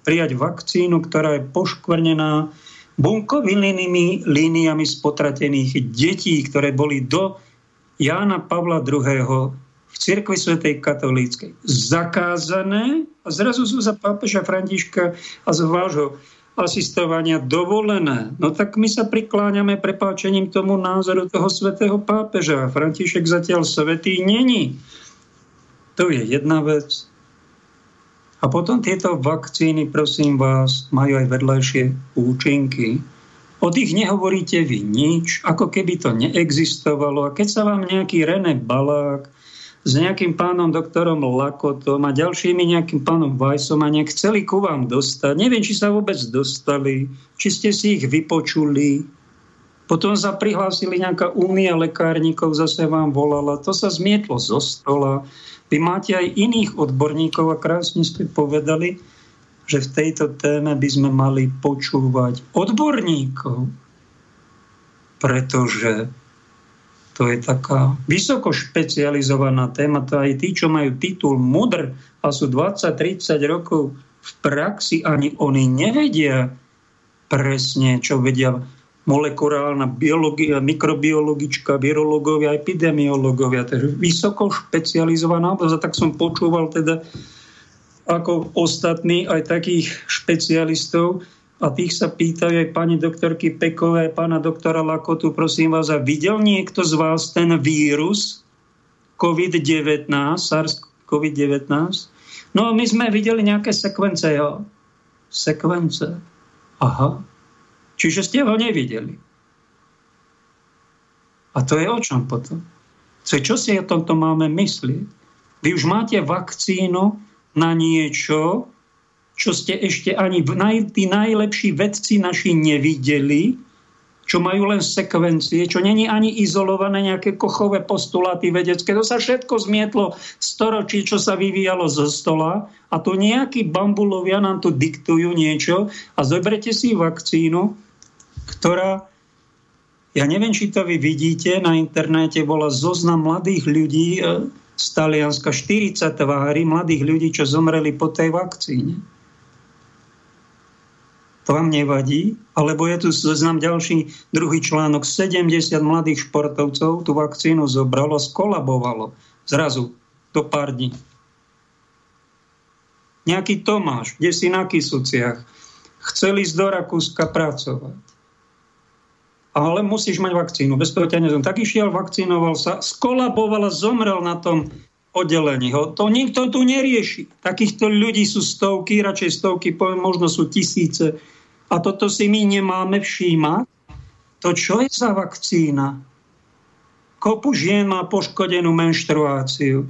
prijať vakcínu, ktorá je poškvrnená bunkovinnými líniami spotratených detí, ktoré boli do Jána Pavla II. v cirkvi svätej katolíckej zakázané a zrazu sú za pápeža Františka a z vášho asistovania dovolené. No tak my sa prikláňame prepáčením tomu názoru toho svetého pápeža. František zatiaľ svetý není. To je jedna vec. A potom tieto vakcíny, prosím vás, majú aj vedľajšie účinky. O tých nehovoríte vy nič, ako keby to neexistovalo. A keď sa vám nejaký René Balák s nejakým pánom doktorom Lakotom a ďalšími nejakým pánom Vajsom a nejak chceli ku vám dostať. Neviem, či sa vôbec dostali, či ste si ich vypočuli. Potom sa prihlásili nejaká únia lekárnikov, zase vám volala. To sa zmietlo zo stola. Vy máte aj iných odborníkov a krásne ste povedali, že v tejto téme by sme mali počúvať odborníkov, pretože to je taká vysoko špecializovaná téma. To aj tí, čo majú titul mudr a sú 20-30 rokov v praxi, ani oni nevedia presne, čo vedia molekulárna biológia, mikrobiologička, virológovia, epidemiológovia. To je vysoko špecializovaná oblasť. Tak som počúval teda ako ostatní aj takých špecialistov, a tých sa pýtajú aj pani doktorky Pekové, pána doktora Lakotu, prosím vás, a videl niekto z vás ten vírus COVID-19, SARS-CoV-19? No my sme videli nejaké sekvence, jo. Sekvence. Aha. Čiže ste ho nevideli. A to je o čom potom? Čo si o tomto máme myslieť? Vy už máte vakcínu na niečo, čo ste ešte ani naj, tí najlepší vedci naši nevideli, čo majú len sekvencie, čo není ani izolované nejaké kochové postuláty vedecké. To sa všetko zmietlo storočí, čo sa vyvíjalo zo stola a to nejakí bambulovia nám tu diktujú niečo a zoberete si vakcínu, ktorá ja neviem, či to vy vidíte, na internete bola zoznam mladých ľudí e, z Talianska, 40 tvári mladých ľudí, čo zomreli po tej vakcíne. To vám nevadí? Alebo je tu zoznam ďalší druhý článok. 70 mladých športovcov tú vakcínu zobralo, skolabovalo. Zrazu, do pár dní. Nejaký Tomáš, kde si na Kisuciach, chcel ísť do Rakúska pracovať. Ale musíš mať vakcínu, bez toho ťa nezom. Tak išiel, vakcínoval sa, skolaboval a zomrel na tom oddelení. To nikto tu nerieši. Takýchto ľudí sú stovky, radšej stovky, poviem, možno sú tisíce a toto si my nemáme všímať. To čo je za vakcína? Kopu žien má poškodenú menštruáciu.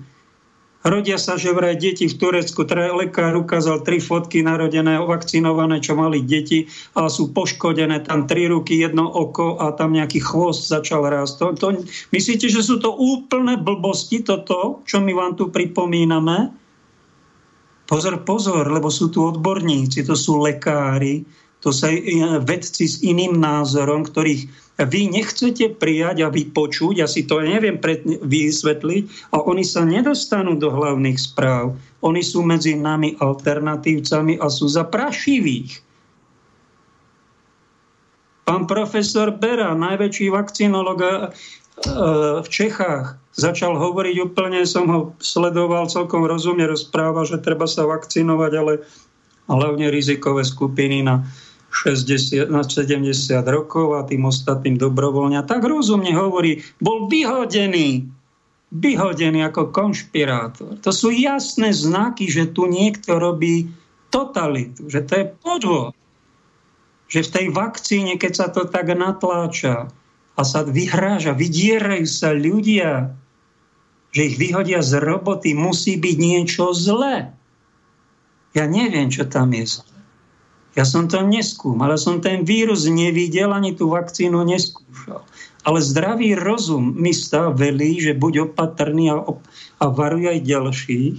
Rodia sa, že vraj deti v Turecku, lekár ukázal tri fotky narodené, vakcinované, čo mali deti a sú poškodené, tam tri ruky, jedno oko a tam nejaký chvost začal rásť. To, to, myslíte, že sú to úplné blbosti, toto, čo my vám tu pripomíname? Pozor, pozor, lebo sú tu odborníci, to sú lekári, to sa vedci s iným názorom, ktorých vy nechcete prijať a vypočuť, ja si to neviem vysvetliť, a oni sa nedostanú do hlavných správ. Oni sú medzi nami alternatívcami a sú za prašivých. Pán profesor Bera, najväčší vakcinolog eh, v Čechách, začal hovoriť úplne, som ho sledoval celkom rozumne, rozpráva, že treba sa vakcinovať, ale hlavne rizikové skupiny na 60, na 70 rokov a tým ostatným dobrovoľne. tak rozumne hovorí, bol vyhodený, vyhodený ako konšpirátor. To sú jasné znaky, že tu niekto robí totalitu, že to je podvod. Že v tej vakcíne, keď sa to tak natláča a sa vyhráža, vydierajú sa ľudia, že ich vyhodia z roboty, musí byť niečo zlé. Ja neviem, čo tam je zlé. Ja som to neskúmal, ale som ten vírus nevidel, ani tú vakcínu neskúšal. Ale zdravý rozum mi velí, že buď opatrný a, op- a varuj aj ďalších,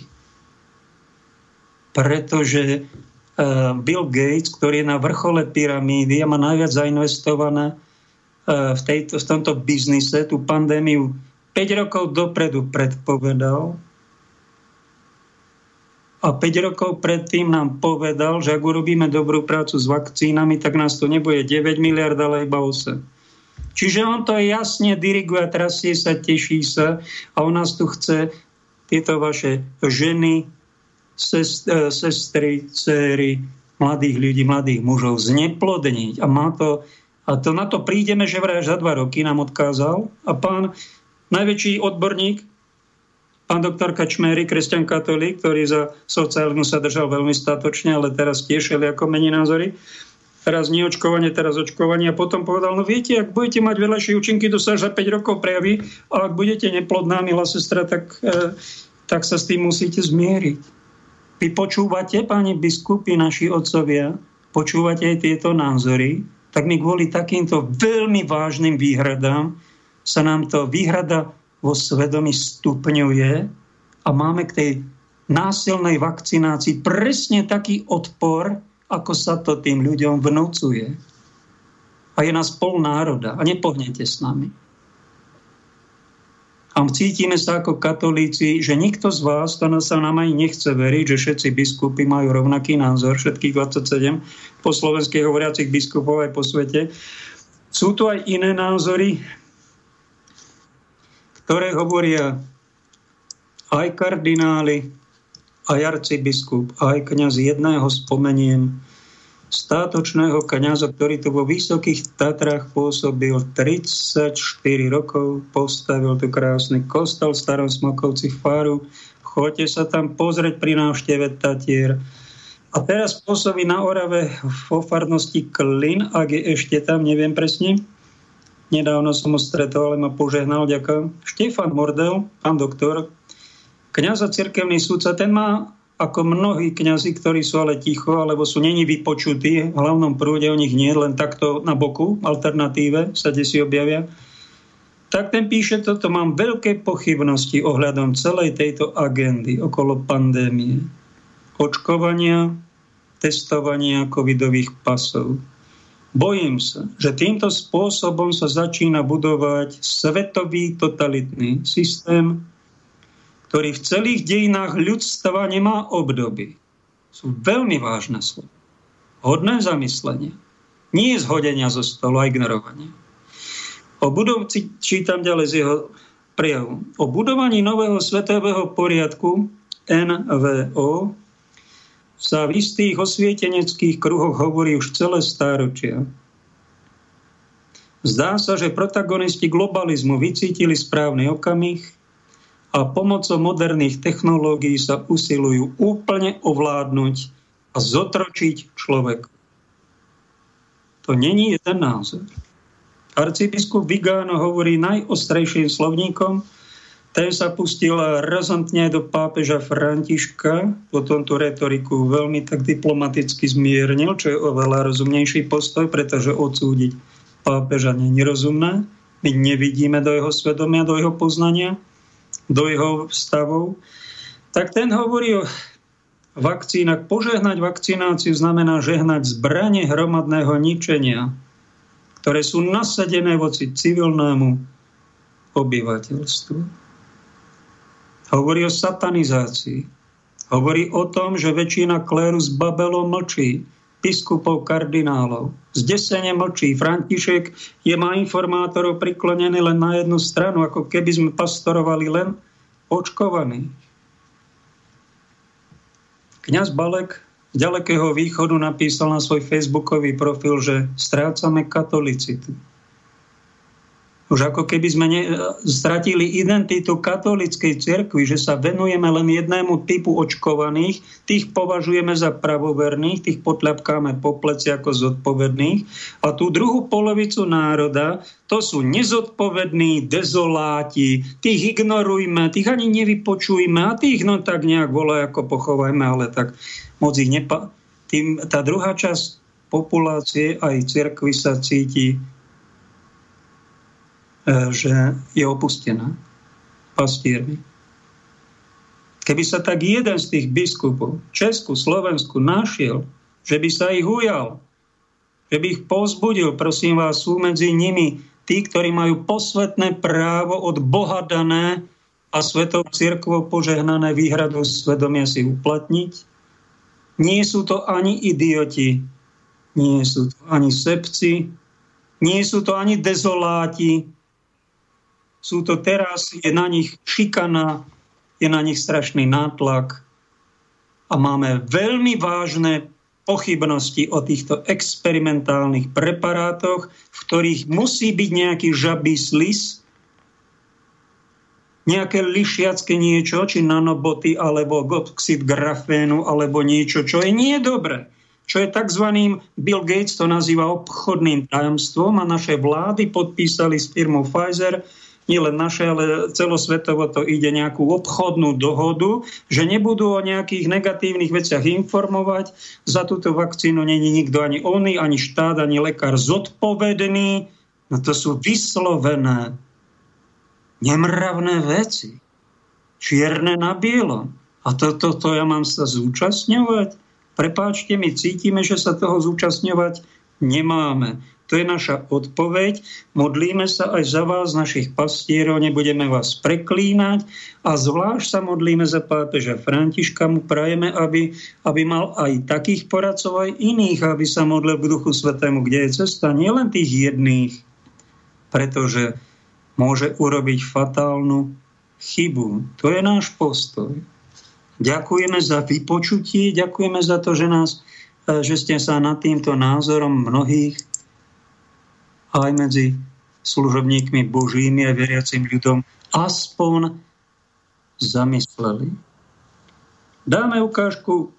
pretože uh, Bill Gates, ktorý je na vrchole pyramídy a má najviac zainvestované uh, v, tejto, v tomto biznise, tú pandémiu 5 rokov dopredu predpovedal, a 5 rokov predtým nám povedal, že ak urobíme dobrú prácu s vakcínami, tak nás to nebude 9 miliard, ale iba 8. Čiže on to jasne diriguje, trasie sa, teší sa a on nás tu chce tieto vaše ženy, e, sestry, céry, mladých ľudí, mladých mužov zneplodniť. A, má to, a to na to prídeme, že vraj za dva roky nám odkázal. A pán najväčší odborník Pán doktor Kačmery, kresťan katolík, ktorý za sociálnu sa držal veľmi statočne, ale teraz tiež ako mení názory. Teraz nie očkovanie, teraz očkovanie. A potom povedal, no viete, ak budete mať veľajšie účinky, to sa za 5 rokov prejaví. A ak budete neplodná, milá sestra, tak, e, tak sa s tým musíte zmieriť. Vy počúvate, páni biskupy, naši otcovia, počúvate aj tieto názory, tak my kvôli takýmto veľmi vážnym výhradám sa nám to výhrada vo svedomí stupňuje a máme k tej násilnej vakcinácii presne taký odpor, ako sa to tým ľuďom vnúcuje. A je nás pol národa a nepohnete s nami. A cítime sa ako katolíci, že nikto z vás, to sa nám aj nechce veriť, že všetci biskupy majú rovnaký názor, všetkých 27 po slovenských hovoriacich biskupov aj po svete. Sú tu aj iné názory, ktoré hovoria aj kardináli, aj arcibiskup, aj kniaz jedného spomeniem, státočného kniaza, ktorý tu vo Vysokých Tatrách pôsobil 34 rokov, postavil tu krásny kostol v Starom Smokovci Fáru. Choďte sa tam pozrieť pri návšteve Tatier. A teraz pôsobí na Orave vo farnosti Klin, ak je ešte tam, neviem presne. Nedávno som ho stretol, ale ma požehnal, ďakujem. Štefan Mordel, pán doktor, kniaz a cirkevný súdca, ten má ako mnohí kňazi, ktorí sú ale ticho, alebo sú není vypočutí, v hlavnom prúde o nich nie, len takto na boku, alternatíve sa si objavia, tak ten píše toto, mám veľké pochybnosti ohľadom celej tejto agendy okolo pandémie, očkovania, testovania covidových pasov. Bojím sa, že týmto spôsobom sa začína budovať svetový totalitný systém, ktorý v celých dejinách ľudstva nemá obdoby. Sú veľmi vážne slova. Hodné zamyslenia. Nie zhodenia zo stolu a ignorovania. O budov, čítam ďalej z jeho prejavu. O budovaní nového svetového poriadku NVO sa v istých osvieteneckých kruhoch hovorí už celé stáročia. Zdá sa, že protagonisti globalizmu vycítili správny okamih a pomocou moderných technológií sa usilujú úplne ovládnuť a zotročiť človek. To není jeden názor. Arcibiskup Vigáno hovorí najostrejším slovníkom, ten sa pustil razantne do pápeža Františka, potom tú retoriku veľmi tak diplomaticky zmiernil, čo je oveľa rozumnejší postoj, pretože odsúdiť pápeža nie rozumné. My nevidíme do jeho svedomia, do jeho poznania, do jeho stavov. Tak ten hovorí o vakcínach. Požehnať vakcináciu znamená žehnať zbranie hromadného ničenia, ktoré sú nasadené voci civilnému obyvateľstvu. Hovorí o satanizácii. Hovorí o tom, že väčšina kléru z Babelo mlčí, biskupov, kardinálov. Zdesene mlčí. František je má informátorov priklonený len na jednu stranu, ako keby sme pastorovali len očkovaní. Kňaz Balek z ďalekého východu napísal na svoj facebookový profil, že strácame katolicitu. Už ako keby sme ne, stratili identitu katolíckej cirkvi, že sa venujeme len jednému typu očkovaných, tých považujeme za pravoverných, tých potľapkáme po pleci ako zodpovedných. A tú druhú polovicu národa, to sú nezodpovední dezoláti, tých ignorujme, tých ani nevypočujme a tých no tak nejak volaj ako pochovajme, ale tak moc ich nepa... Tým, tá druhá časť populácie aj cirkvi sa cíti že je opustená pastiermi. Keby sa tak jeden z tých biskupov Česku, Slovensku našiel, že by sa ich ujal, že by ich pozbudil, prosím vás, sú medzi nimi tí, ktorí majú posvetné právo od Boha dané a svetou církvou požehnané výhradu svedomia si uplatniť. Nie sú to ani idioti, nie sú to ani sepci, nie sú to ani dezoláti, sú to teraz, je na nich šikana, je na nich strašný nátlak a máme veľmi vážne pochybnosti o týchto experimentálnych preparátoch, v ktorých musí byť nejaký žabý slis, nejaké lišiacké niečo, či nanoboty, alebo oxid grafénu, alebo niečo, čo je nie dobré. Čo je tzv. Bill Gates to nazýva obchodným tajomstvom a naše vlády podpísali s firmou Pfizer nie len naše, ale celosvetovo to ide nejakú obchodnú dohodu, že nebudú o nejakých negatívnych veciach informovať. Za túto vakcínu není nikto ani oný, ani štát, ani lekár zodpovedný. No to sú vyslovené nemravné veci. Čierne na bielom. A toto to, to ja mám sa zúčastňovať? Prepáčte, my cítime, že sa toho zúčastňovať nemáme. To je naša odpoveď. Modlíme sa aj za vás, našich pastierov, nebudeme vás preklínať a zvlášť sa modlíme za pápeža Františka. Mu prajeme, aby, aby mal aj takých poradcov, aj iných, aby sa modlil k Duchu Svetému, kde je cesta nielen tých jedných, pretože môže urobiť fatálnu chybu. To je náš postoj. Ďakujeme za vypočutie, ďakujeme za to, že, nás, že ste sa nad týmto názorom mnohých aj medzi služobníkmi božími a veriacim ľudom aspoň zamysleli. Dáme ukážku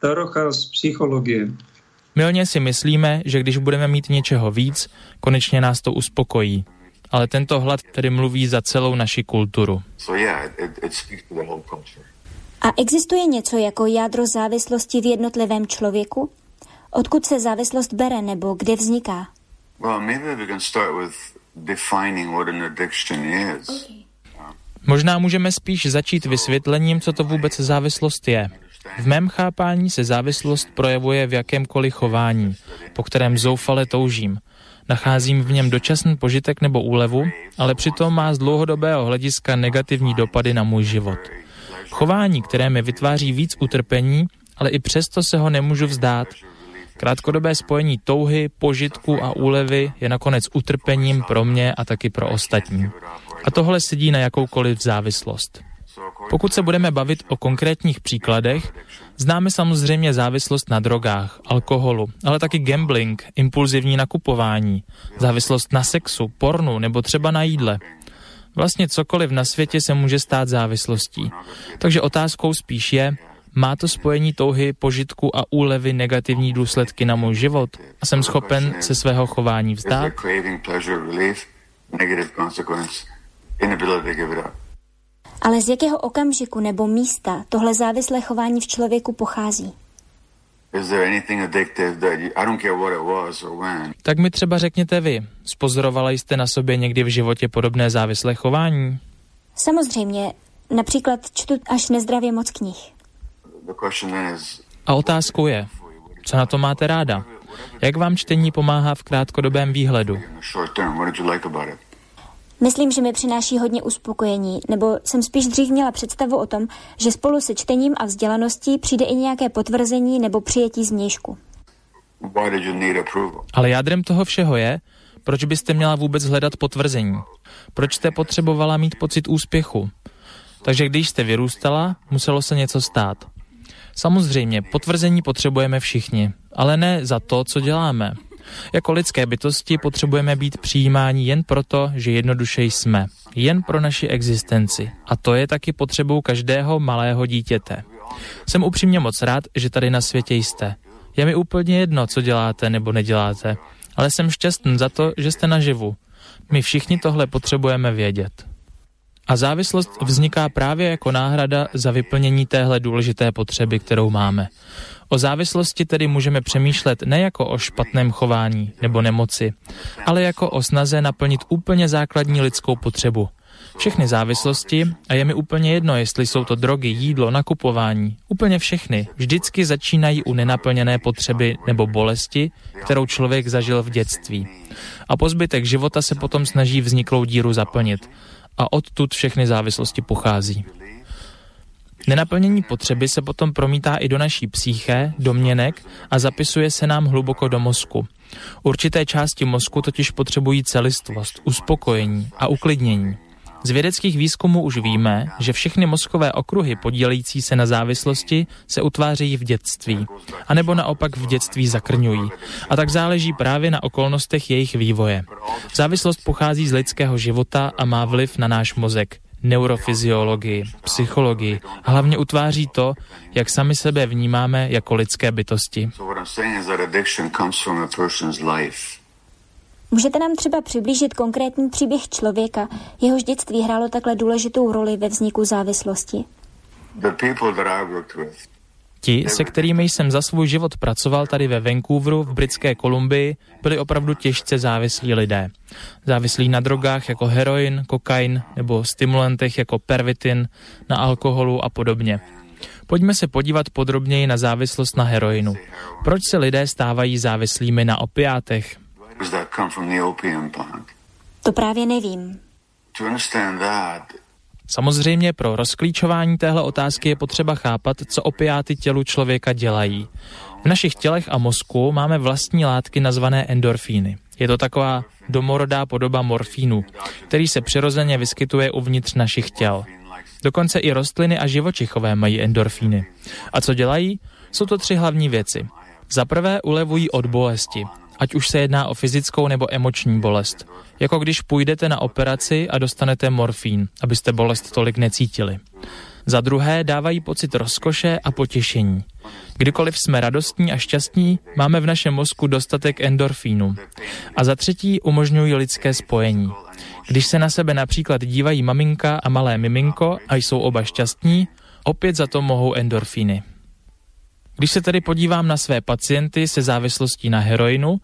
trocha z psychologie. Milně si myslíme, že když budeme mít něčeho víc, konečně nás to uspokojí. Ale tento hlad tedy mluví za celou naši kulturu. A existuje něco jako jádro závislosti v jednotlivém člověku? Odkud se závislost bere nebo kde vzniká? Možná můžeme spíš začít vysvětlením, co to vůbec závislost je. V mém chápání se závislost projevuje v jakémkoliv chování, po kterém zoufale toužím. Nacházím v něm dočasný požitek nebo úlevu, ale přitom má z dlouhodobého hlediska negativní dopady na můj život. Chování, které mi vytváří víc utrpení, ale i přesto se ho nemůžu vzdát, Krátkodobé spojení touhy, požitku a úlevy je nakonec utrpením pro mě a taky pro ostatní. A tohle sedí na jakoukoliv závislost. Pokud se budeme bavit o konkrétních příkladech, známe samozřejmě závislost na drogách, alkoholu, ale taky gambling, impulzivní nakupování, závislost na sexu, pornu nebo třeba na jídle. Vlastně cokoliv na světě se může stát závislostí. Takže otázkou spíš je, má to spojení touhy, požitku a úlevy negativní důsledky na můj život a jsem schopen se svého chování vzdát? Ale z jakého okamžiku nebo místa tohle závislé chování v člověku pochází? Tak mi třeba řekněte vy, spozorovala jste na sobě někdy v životě podobné závislé chování? Samozřejmě, například čtu až nezdravě moc knih. A otázkou je, co na to máte ráda? Jak vám čtení pomáhá v krátkodobém výhledu? Myslím, že mi přináší hodně uspokojení, nebo jsem spíš dřív měla představu o tom, že spolu se čtením a vzdělaností přijde i nějaké potvrzení nebo přijetí změšku. Ale jádrem toho všeho je, proč byste měla vůbec hledat potvrzení? Proč jste potřebovala mít pocit úspěchu? Takže když jste vyrůstala, muselo se něco stát. Samozřejmě, potvrzení potřebujeme všichni, ale ne za to, co děláme. Jako lidské bytosti potřebujeme být přijímáni jen proto, že jednoduše jsme. Jen pro naši existenci. A to je taky potřebou každého malého dítěte. Jsem upřímně moc rád, že tady na světě jste. Je mi úplně jedno, co děláte nebo neděláte, ale jsem šťastný za to, že jste naživu. My všichni tohle potřebujeme vědět. A závislost vzniká právě jako náhrada za vyplnění téhle důležité potřeby, kterou máme. O závislosti tedy můžeme přemýšlet ne jako o špatném chování nebo nemoci, ale jako o snaze naplnit úplně základní lidskou potřebu. Všechny závislosti, a je mi úplně jedno, jestli jsou to drogy, jídlo, nakupování, úplně všechny, vždycky začínají u nenaplněné potřeby nebo bolesti, kterou člověk zažil v dětství. A po zbytek života se potom snaží vzniklou díru zaplnit. A odtud všechny závislosti pochází. Nenaplnění potřeby se potom promítá i do naší psyché, domněnek a zapisuje se nám hluboko do mozku. Určité části mozku totiž potřebují celistvost, uspokojení a uklidnění. Z vědeckých výzkumů už víme, že všechny mozkové okruhy podílející se na závislosti se utvářejí v dětství, anebo naopak v dětství zakrňují. A tak záleží právě na okolnostech jejich vývoje. Závislost pochází z lidského života a má vliv na náš mozek neurofyziologii, psychologii hlavně utváří to, jak sami sebe vnímáme jako lidské bytosti. Můžete nám třeba přiblížit konkrétní příběh člověka, jehož dětství hrálo takhle důležitou roli ve vzniku závislosti? Ti, se kterými jsem za svůj život pracoval tady ve Vancouveru v Britské Kolumbii, byli opravdu těžce závislí lidé. Závislí na drogách jako heroin, kokain nebo stimulantech jako pervitin, na alkoholu a podobně. Pojďme se podívat podrobněji na závislost na heroinu. Proč se lidé stávají závislými na opiátech? To právě nevím. Samozřejmě pro rozklíčování téhle otázky je potřeba chápat, co opiáty tělu člověka dělají. V našich tělech a mozku máme vlastní látky nazvané endorfíny. Je to taková domorodá podoba morfínu, který se přirozeně vyskytuje uvnitř našich těl. Dokonce i rostliny a živočichové mají endorfíny. A co dělají? Jsou to tři hlavní věci. Za prvé ulevují od bolesti ať už se jedná o fyzickou nebo emoční bolest. Jako když půjdete na operaci a dostanete morfín, abyste bolest tolik necítili. Za druhé dávají pocit rozkoše a potěšení. Kdykoliv jsme radostní a šťastní, máme v našem mozku dostatek endorfínu. A za třetí umožňují lidské spojení. Když se na sebe například dívají maminka a malé miminko a jsou oba šťastní, opět za to mohou endorfíny. Když se tedy podívám na své pacienty se závislostí na heroinu,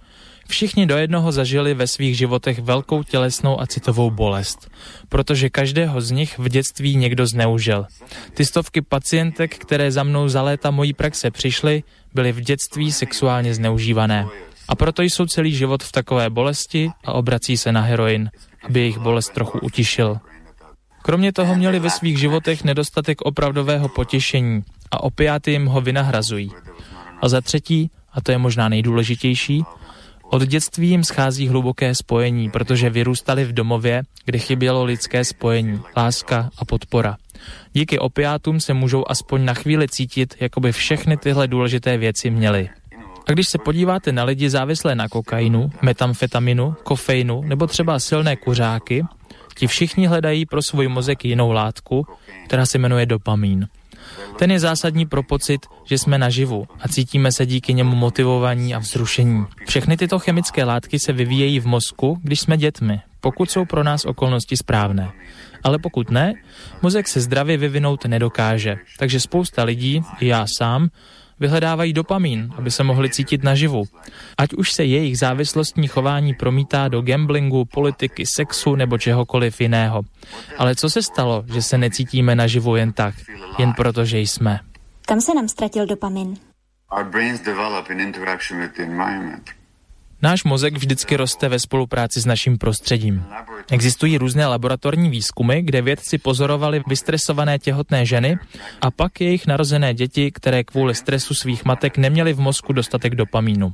všichni do jednoho zažili ve svých životech velkou tělesnou a citovou bolest, protože každého z nich v dětství někdo zneužil. Ty stovky pacientek, které za mnou za léta mojí praxe přišly, byly v dětství sexuálně zneužívané. A proto jsou celý život v takové bolesti a obrací se na heroin, aby jejich bolest trochu utišil. Kromě toho měli ve svých životech nedostatek opravdového potěšení a opiáty jim ho vynahrazují. A za třetí, a to je možná nejdůležitější, od dětství jim schází hluboké spojení, protože vyrůstali v domově, kde chybělo lidské spojení, láska a podpora. Díky opiátům se můžou aspoň na chvíli cítit, jako by všechny tyhle důležité věci měli. A když se podíváte na lidi závislé na kokainu, metamfetaminu, kofeinu nebo třeba silné kuřáky, ti všichni hledají pro svůj mozek jinou látku, která se jmenuje dopamin. Ten je zásadní pro pocit, že jsme naživu a cítíme se díky němu motivovaní a vzrušení. Všechny tyto chemické látky se vyvíjejí v mozku, když jsme dětmi, pokud jsou pro nás okolnosti správné. Ale pokud ne, mozek se zdravě vyvinout nedokáže. Takže spousta lidí, i já sám, vyhledávají dopamín, aby se mohli cítit naživu. Ať už se jejich závislostní chování promítá do gamblingu, politiky, sexu nebo čehokoliv jiného. Ale co se stalo, že se necítíme naživu jen tak, jen proto, že jsme? Kam se nám ztratil dopamin? Náš mozek vždycky roste ve spolupráci s naším prostředím. Existují různé laboratorní výzkumy, kde vědci pozorovali vystresované těhotné ženy a pak jejich narozené děti, které kvůli stresu svých matek neměly v mozku dostatek dopamínu.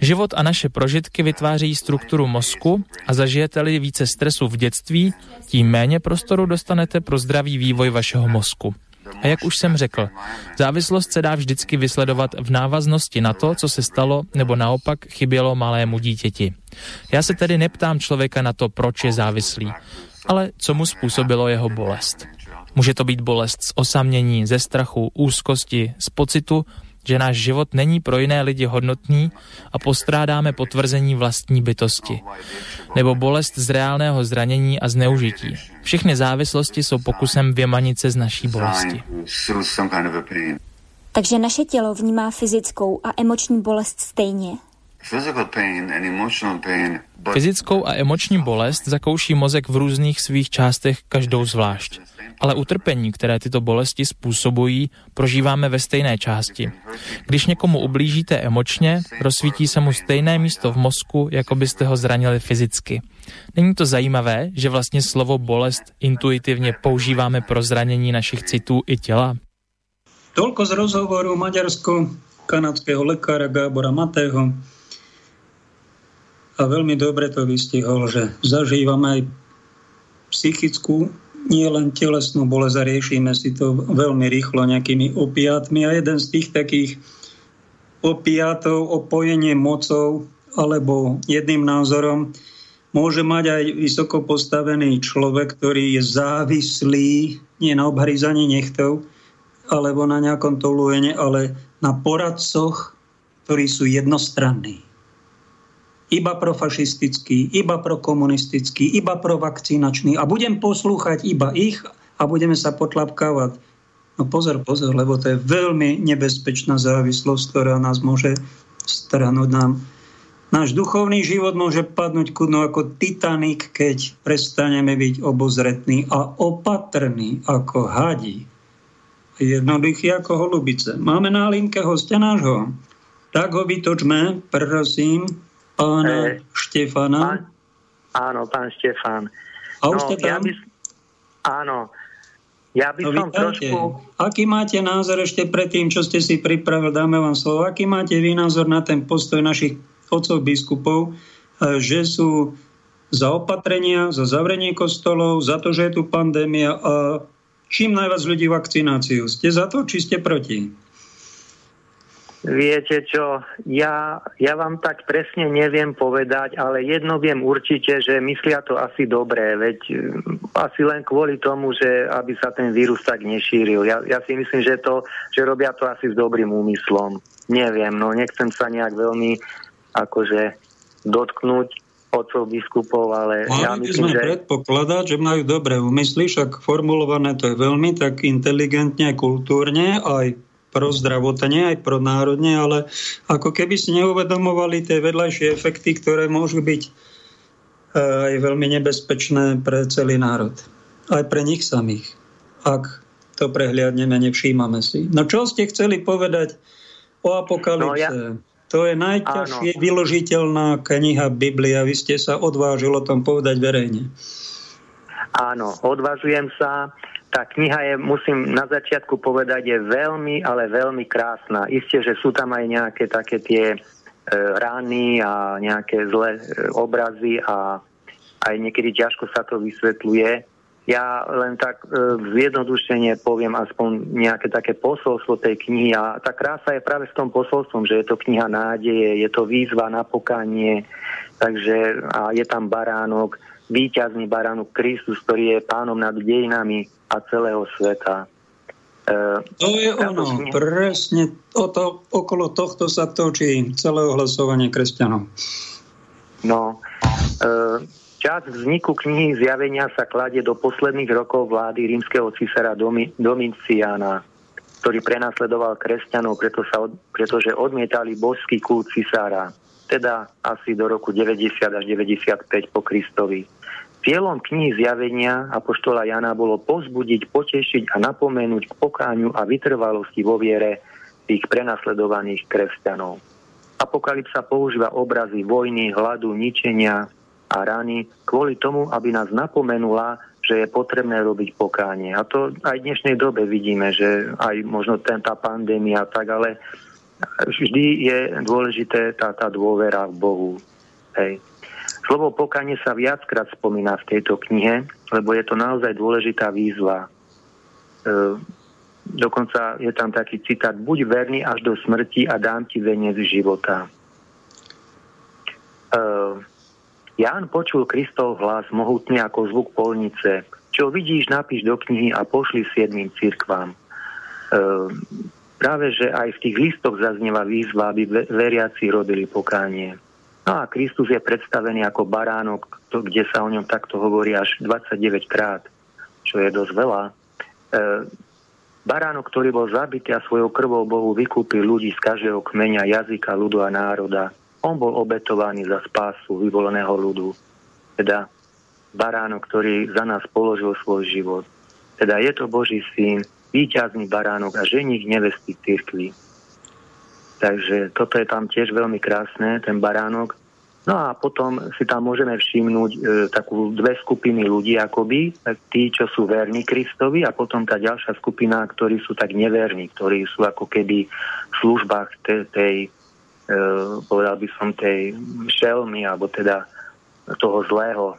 Život a naše prožitky vytváří strukturu mozku a zažijete-li více stresu v dětství, tím méně prostoru dostanete pro zdravý vývoj vašeho mozku. A jak už jsem řekl, závislost se dá vždycky vysledovat v návaznosti na to, co se stalo nebo naopak chybělo malému dítěti. Já se tedy neptám člověka na to, proč je závislý, ale co mu způsobilo jeho bolest. Může to být bolest z osamění, ze strachu, úzkosti, z pocitu, že náš život není pro jiné lidi hodnotný a postrádáme potvrzení vlastní bytosti. Nebo bolest z reálného zranění a zneužití. Všechny závislosti jsou pokusem vymanit se z naší bolesti. Takže naše tělo vnímá fyzickou a emoční bolest stejně. Fyzickou a emoční bolest zakouší mozek v různých svých částech každou zvlášť ale utrpení, které tyto bolesti způsobují, prožíváme ve stejné části. Když někomu ublížíte emočně, rozsvítí se mu stejné místo v mozku, jako byste ho zranili fyzicky. Není to zajímavé, že vlastně slovo bolest intuitivně používáme pro zranění našich citů i těla? Toľko z rozhovoru maďarsko-kanadského lekára Gábora Matého. A veľmi dobre to vystihol, že zažívame aj psychickú nie len telesnú bolesť a riešime si to veľmi rýchlo nejakými opiátmi. A jeden z tých takých opiátov, opojenie mocou alebo jedným názorom môže mať aj vysoko postavený človek, ktorý je závislý nie na obhryzaní nechtov alebo na nejakom toluene, ale na poradcoch, ktorí sú jednostranní iba profašistický, iba prokomunistický, iba provakcinačný a budem poslúchať iba ich a budeme sa potlapkávať. No pozor, pozor, lebo to je veľmi nebezpečná závislosť, ktorá nás môže stranúť nám. Náš duchovný život môže padnúť kudno ako Titanic, keď prestaneme byť obozretní a opatrní ako hadi. Jednoduchý ako holubice. Máme na linke hostia nášho. Tak ho vytočme, prosím, pána e, Štefana. Pán, áno, pán Štefan. A už no, ste tam? Ja by, áno. Ja by no, som trošku... Aký máte názor ešte pred tým, čo ste si pripravil, dáme vám slovo, aký máte vy názor na ten postoj našich otcov biskupov, e, že sú za opatrenia, za zavrenie kostolov, za to, že je tu pandémia a čím najviac ľudí vakcináciu. Ste za to, či ste proti? Viete čo, ja, ja vám tak presne neviem povedať, ale jedno viem určite, že myslia to asi dobré, veď mm, asi len kvôli tomu, že aby sa ten vírus tak nešíril. Ja, ja si myslím, že, to, že robia to asi s dobrým úmyslom. Neviem, no nechcem sa nejak veľmi akože dotknúť otcov biskupov, ale Mali ja myslím, že... predpokladať, že majú dobré úmysly, však formulované to je veľmi tak inteligentne, kultúrne, aj pro zdravotne, aj pro národne, ale ako keby si neuvedomovali tie vedľajšie efekty, ktoré môžu byť e, aj veľmi nebezpečné pre celý národ. Aj pre nich samých, ak to prehliadneme, nevšímame si. No čo ste chceli povedať o apokalypse? No, ja... To je najťažšie Áno. vyložiteľná kniha Biblia. Vy ste sa odvážili o tom povedať verejne. Áno, odvážujem sa tá kniha je, musím na začiatku povedať, je veľmi, ale veľmi krásna. Isté, že sú tam aj nejaké také tie e, rány a nejaké zlé e, obrazy a aj niekedy ťažko sa to vysvetľuje. Ja len tak e, zjednodušene poviem aspoň nejaké také posolstvo tej knihy a tá krása je práve s tom posolstvom, že je to kniha nádeje, je to výzva na pokanie, takže a je tam baránok, víťazný baránok Kristus, ktorý je pánom nad dejinami a celého sveta. E, to je ono, presne o to, okolo tohto sa točí celé ohlasovanie kresťanov. No, e, čas vzniku knihy zjavenia sa kladie do posledných rokov vlády rímskeho Domi, Domiciana, ktorý prenasledoval kresťanov, preto sa od, pretože odmietali božský kult cisára, teda asi do roku 90 až 95 po Kristovi. Cieľom knihy zjavenia Apoštola Jana bolo pozbudiť, potešiť a napomenúť k pokáňu a vytrvalosti vo viere tých prenasledovaných kresťanov. A Apokalypsa používa obrazy vojny, hladu, ničenia a rany kvôli tomu, aby nás napomenula, že je potrebné robiť pokánie. A to aj v dnešnej dobe vidíme, že aj možno tá pandémia tak, ale vždy je dôležité tá, tá dôvera v Bohu. Hej. Slovo pokánie sa viackrát spomína v tejto knihe, lebo je to naozaj dôležitá výzva. E, dokonca je tam taký citát, buď verný až do smrti a dám ti veniec života. E, Ján počul Kristov hlas mohutný ako zvuk polnice. Čo vidíš, napíš do knihy a pošli siedmým cirkvám. E, práve, že aj v tých listoch zaznieva výzva, aby veriaci robili pokánie. No a Kristus je predstavený ako baránok, to, kde sa o ňom takto hovorí až 29 krát, čo je dosť veľa. E, baránok, ktorý bol zabitý a svojou krvou Bohu vykúpil ľudí z každého kmeňa, jazyka, ľudu a národa. On bol obetovaný za spásu vyvoleného ľudu. Teda baránok, ktorý za nás položil svoj život. Teda je to Boží syn, víťazný baránok a ženich nevesty cirkvi. Takže toto je tam tiež veľmi krásne, ten baránok. No a potom si tam môžeme všimnúť e, takú dve skupiny ľudí akoby, tí, čo sú verní Kristovi a potom tá ďalšia skupina, ktorí sú tak neverní, ktorí sú ako keby v službách tej, tej e, povedal by som, tej šelmy, alebo teda toho zlého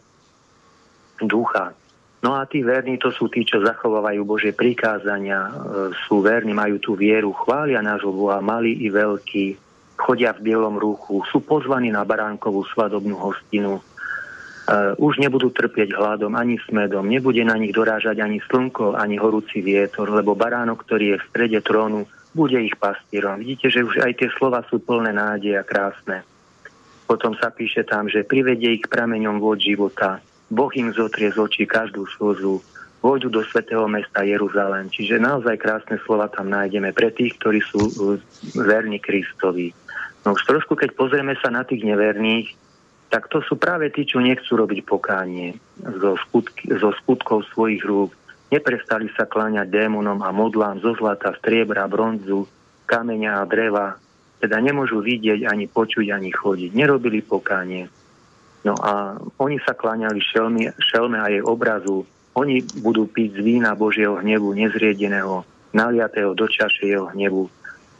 ducha. No a tí verní to sú tí, čo zachovávajú Božie prikázania, e, sú verní, majú tú vieru, chvália nášho Boha, malí i veľkí, chodia v bielom ruchu, sú pozvaní na baránkovú svadobnú hostinu, Uh, už nebudú trpieť hladom ani smedom, nebude na nich dorážať ani slnko, ani horúci vietor, lebo baránok, ktorý je v strede trónu, bude ich pastierom. Vidíte, že už aj tie slova sú plné nádeje a krásne. Potom sa píše tam, že privedie ich prameňom vod života, Boh im zotrie z očí každú slzu, vojdu do svetého mesta Jeruzalém. Čiže naozaj krásne slova tam nájdeme pre tých, ktorí sú uh, verní Kristovi. No už trošku, keď pozrieme sa na tých neverných, tak to sú práve tí, čo nechcú robiť pokánie zo, skutky, zo skutkov svojich rúk. Neprestali sa kláňať démonom a modlám zo zlata, striebra, bronzu, kameňa a dreva. Teda nemôžu vidieť, ani počuť, ani chodiť. Nerobili pokánie. No a oni sa kláňali šelme, šelme a jej obrazu. Oni budú piť z vína Božieho hnevu nezriedeného, naliatého do čaše jeho hnevu.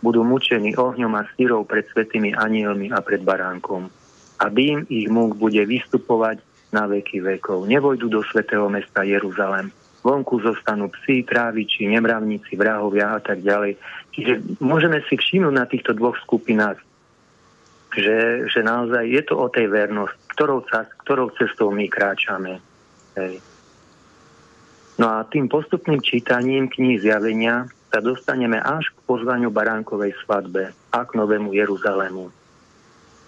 Budú mučení ohňom a styrou pred svetými anielmi a pred baránkom. A dým ich múk bude vystupovať na veky vekov. Nevojdu do svetého mesta Jeruzalem. Vonku zostanú psi, tráviči, nemravníci, vrahovia a tak ďalej. Čiže môžeme si všimnúť na týchto dvoch skupinách že, že naozaj je to o tej vernosti, ktorou, ktorou cestou my kráčame. Hej. No a tým postupným čítaním kníh zjavenia sa dostaneme až k pozvaniu baránkovej svadbe a k Novému Jeruzalému.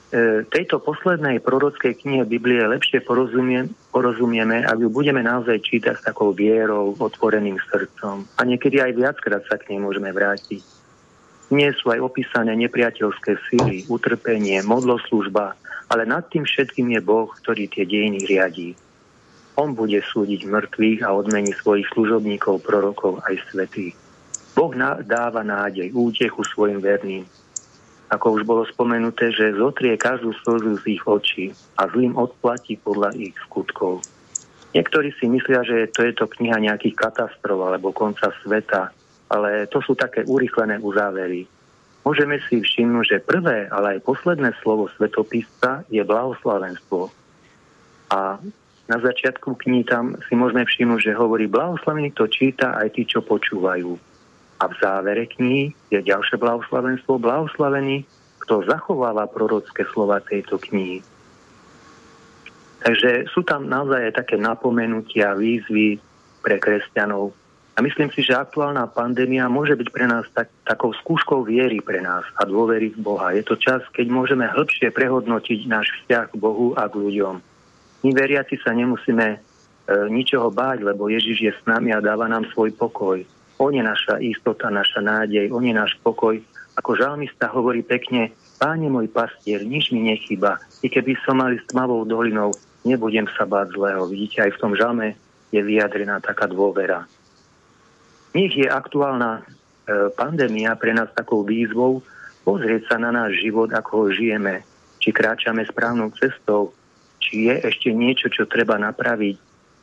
E, tejto poslednej prorockej knihe Biblie lepšie porozumie, porozumieme, ak ju budeme naozaj čítať s takou vierou, otvoreným srdcom. A niekedy aj viackrát sa k nej môžeme vrátiť. Nie sú aj opísané nepriateľské síly, utrpenie, modloslužba, ale nad tým všetkým je Boh, ktorý tie dejiny riadí. On bude súdiť mŕtvych a odmení svojich služobníkov, prorokov aj svetých. Boh dáva nádej, útechu svojim verným. Ako už bolo spomenuté, že zotrie každú slzu z ich očí a zlým odplatí podľa ich skutkov. Niektorí si myslia, že to je to kniha nejakých katastrof alebo konca sveta, ale to sú také urychlené uzávery. Môžeme si všimnúť, že prvé, ale aj posledné slovo svetopisa je blahoslavenstvo. A na začiatku knihy tam si môžeme všimnúť, že hovorí blahoslavený, kto číta aj tí, čo počúvajú. A v závere knihy je ďalšie blahoslavenstvo, blahoslavený, kto zachováva prorocké slova tejto knihy. Takže sú tam naozaj také napomenutia, výzvy pre kresťanov, a myslím si, že aktuálna pandémia môže byť pre nás tak, takou skúškou viery pre nás a dôvery v Boha. Je to čas, keď môžeme hĺbšie prehodnotiť náš vzťah k Bohu a k ľuďom. My veriaci sa nemusíme e, ničoho báť, lebo Ježiš je s nami a dáva nám svoj pokoj. On je naša istota, naša nádej, on je náš pokoj. Ako žalmista hovorí pekne, Páne môj pastier, nič mi nechyba. I keby som mali s tmavou dolinou, nebudem sa báť zlého. Vidíte, aj v tom žalme je vyjadrená taká dôvera. Nech je aktuálna e, pandémia pre nás takou výzvou pozrieť sa na náš život, ako ho žijeme, či kráčame správnou cestou, či je ešte niečo, čo treba napraviť,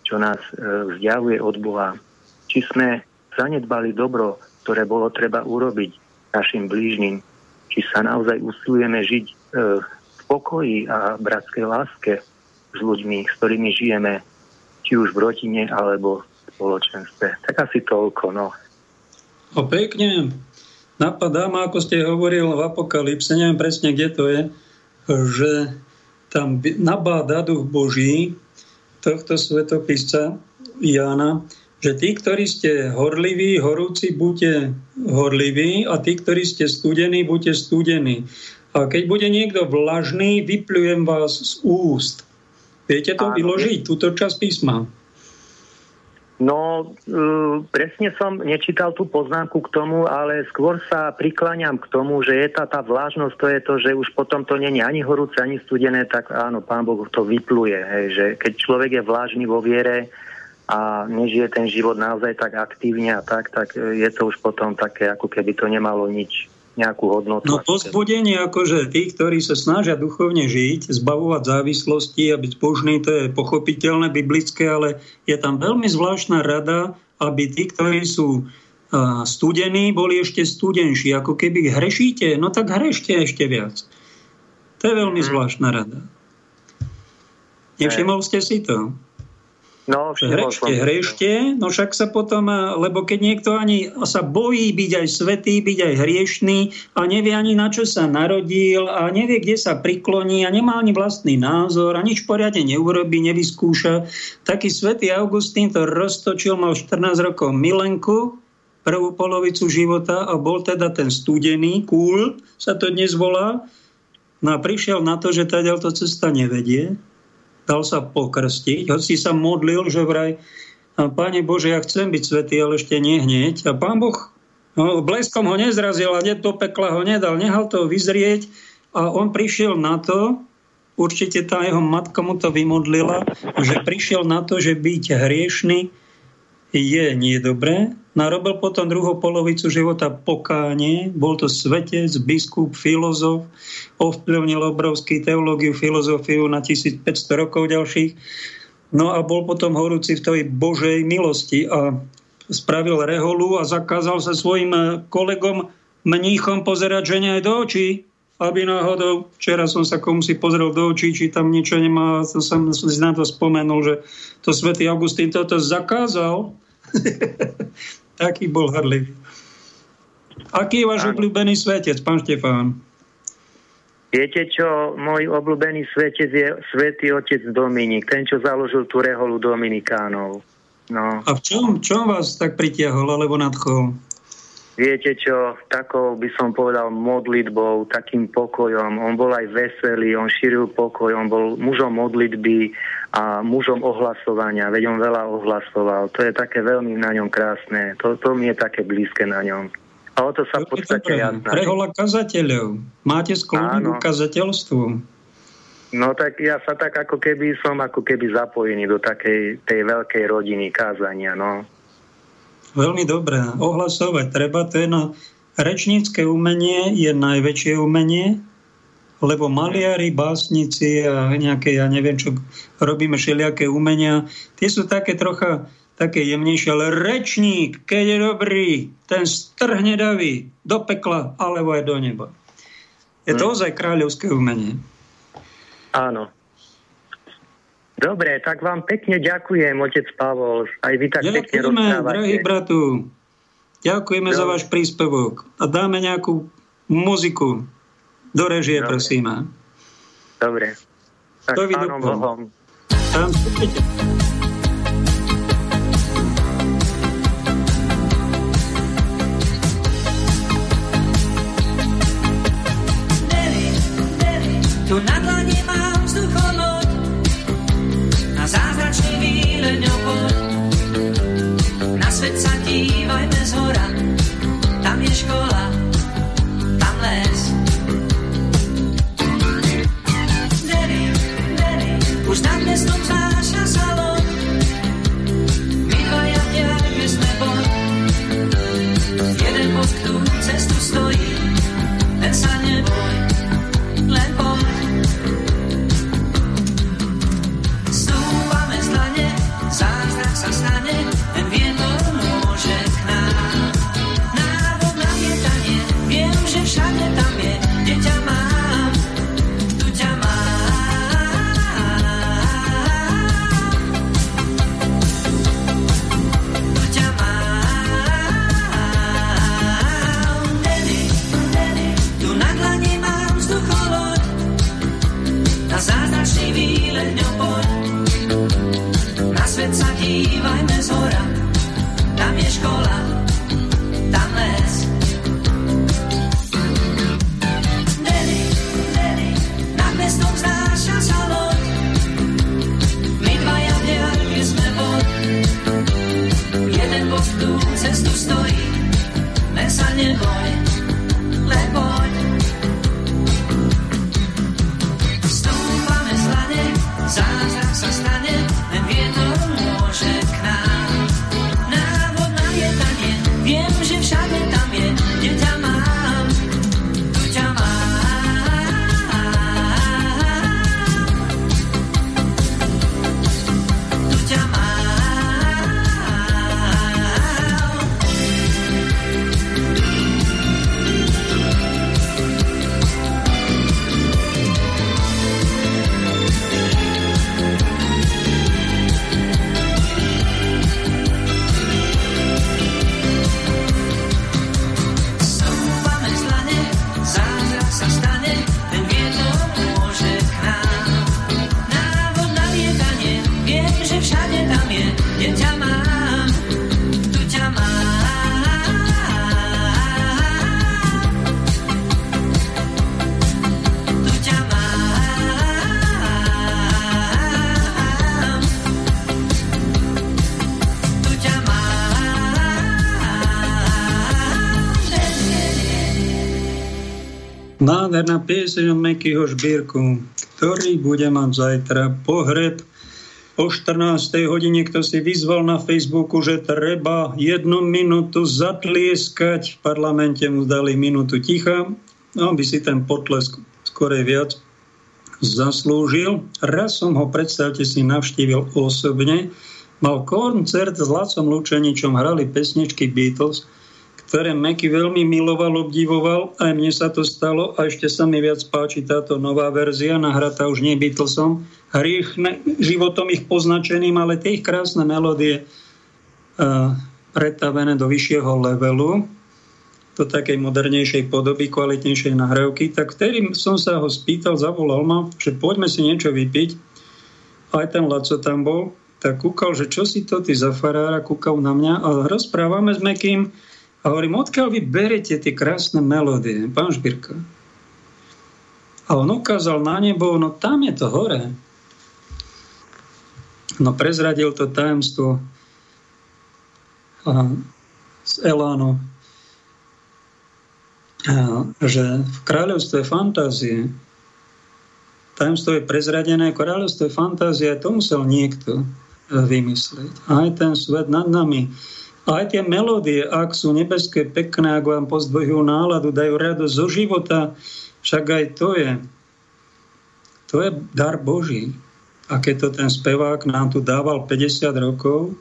čo nás e, vzdialuje od Boha, či sme zanedbali dobro, ktoré bolo treba urobiť našim blížnym, či sa naozaj usilujeme žiť e, v pokoji a bratskej láske s ľuďmi, s ktorými žijeme, či už v rodine alebo spoločenstve. Tak asi toľko, no. O pekne. Napadá ma, ako ste hovoril v Apokalypse, neviem presne, kde to je, že tam nabáda duch Boží tohto svetopisca Jána, že tí, ktorí ste horliví, horúci, buďte horliví a tí, ktorí ste studení, buďte studení. A keď bude niekto vlažný, vypľujem vás z úst. Viete to vyložiť, túto časť písma? No, uh, presne som nečítal tú poznámku k tomu, ale skôr sa prikláňam k tomu, že je tá, tá vlážnosť, to je to, že už potom to není ani horúce, ani studené, tak áno, Pán Boh to vypluje. Hej, že keď človek je vlážny vo viere a nežije ten život naozaj tak aktívne a tak, tak je to už potom také, ako keby to nemalo nič nejakú hodnotu. No pozbudenie akože tých, ktorí sa snažia duchovne žiť, zbavovať závislosti a byť božný, to je pochopiteľné, biblické, ale je tam veľmi zvláštna rada, aby tí, ktorí sú studení, boli ešte studenší. Ako keby hrešíte, no tak hrešte ešte viac. To je veľmi hmm. zvláštna rada. Nevšimol ste si to? No, hrešte, hrešte, no však sa potom, eh, lebo keď niekto ani sa bojí byť aj svetý, byť aj hriešný a nevie ani na čo sa narodil a nevie, kde sa prikloní a nemá ani vlastný názor a nič poriadne neurobí, nevyskúša. Taký svetý Augustín to roztočil, mal 14 rokov milenku, prvú polovicu života a bol teda ten studený, cool sa to dnes volá. No a prišiel na to, že teda to cesta nevedie dal sa pokrstiť, hoci sa modlil, že vraj, Pane Bože, ja chcem byť svetý, ale ešte nie hneď. A Pán Boh no, bleskom ho nezrazil a do pekla ho nedal, nehal to vyzrieť a on prišiel na to, určite tá jeho matka mu to vymodlila, že prišiel na to, že byť hriešný je nie dobré. Narobil potom druhú polovicu života pokánie, bol to svetec, biskup, filozof, ovplyvnil obrovský teológiu, filozofiu na 1500 rokov ďalších. No a bol potom horúci v tej Božej milosti a spravil reholu a zakázal sa svojim kolegom mníchom pozerať žene aj do očí, aby náhodou, včera som sa komu si pozrel do očí, či tam niečo nemá, to som si na to spomenul, že to svätý Augustín toto zakázal. Taký bol hrdlivý. Aký je váš ano. obľúbený svetec, pán Štefán? Viete čo, môj obľúbený svetec je svätý otec Dominik, ten, čo založil tú reholu Dominikánov. No. A v čom, čom vás tak pritiahol alebo nadchol? Viete čo, takou by som povedal modlitbou, takým pokojom. On bol aj veselý, on šíril pokoj, on bol mužom modlitby a mužom ohlasovania, veď on veľa ohlasoval. To je také veľmi na ňom krásne. To, to mi je také blízke na ňom. A o to sa v podstate ja Prehola kazateľov. Máte sklonu kazateľstvu? No tak ja sa tak ako keby som ako keby zapojený do takej tej veľkej rodiny kázania, no. Veľmi dobré. Ohlasovať treba, to je na rečnícke umenie je najväčšie umenie, lebo maliari, básnici a nejaké, ja neviem čo, robíme všelijaké umenia, tie sú také trocha také jemnejšie, ale rečník, keď je dobrý, ten strhne davy do pekla alebo aj do neba. Je to hm. ozaj kráľovské umenie. Áno. Dobre, tak vám pekne ďakujem, otec Pavol. Aj vy tak Ďakujeme, pekne rozprávate. drahý bratu. Ďakujeme Dobre. za váš príspevok. A dáme nejakú muziku. Do režie, Dobre. prosím. Dobre. Tak pánom Bohom. Tam Nádherná pieseň od Mekyho Žbírku, ktorý bude mať zajtra pohreb. O 14. hodine, kto si vyzval na Facebooku, že treba jednu minútu zatlieskať, v parlamente mu dali minútu ticha, no by si ten potlesk skorej viac zaslúžil. Raz som ho, predstavte si, navštívil osobne. Mal koncert s Lacom Lučeničom, hrali pesničky Beatles, ktoré Meky veľmi miloval, obdivoval. Aj mne sa to stalo a ešte sa mi viac páči táto nová verzia, nahratá už nie Beatlesom, hriech ne- životom ich poznačeným, ale tie ich krásne melódie uh, pretavené do vyššieho levelu, do takej modernejšej podoby, kvalitnejšej nahrávky, tak vtedy som sa ho spýtal, zavolal ma, že poďme si niečo vypiť. Aj ten Laco tam bol, tak kúkal, že čo si to ty za farára, kúkal na mňa a rozprávame s Mekým a hovorím, odkiaľ vy berete tie krásne melódie, pán Žbirka? A on ukázal na nebo, no tam je to hore. No prezradil to tajemstvo a, z Elánu, že v kráľovstve fantázie tajemstvo je prezradené, kráľovstvo fantázie, to musel niekto e, vymyslieť. Aj ten svet nad nami, aj tie melódie, ak sú nebeské, pekné, ak vám pozdvojujú náladu, dajú radosť zo života, však aj to je, to je dar Boží. A keď to ten spevák nám tu dával 50 rokov,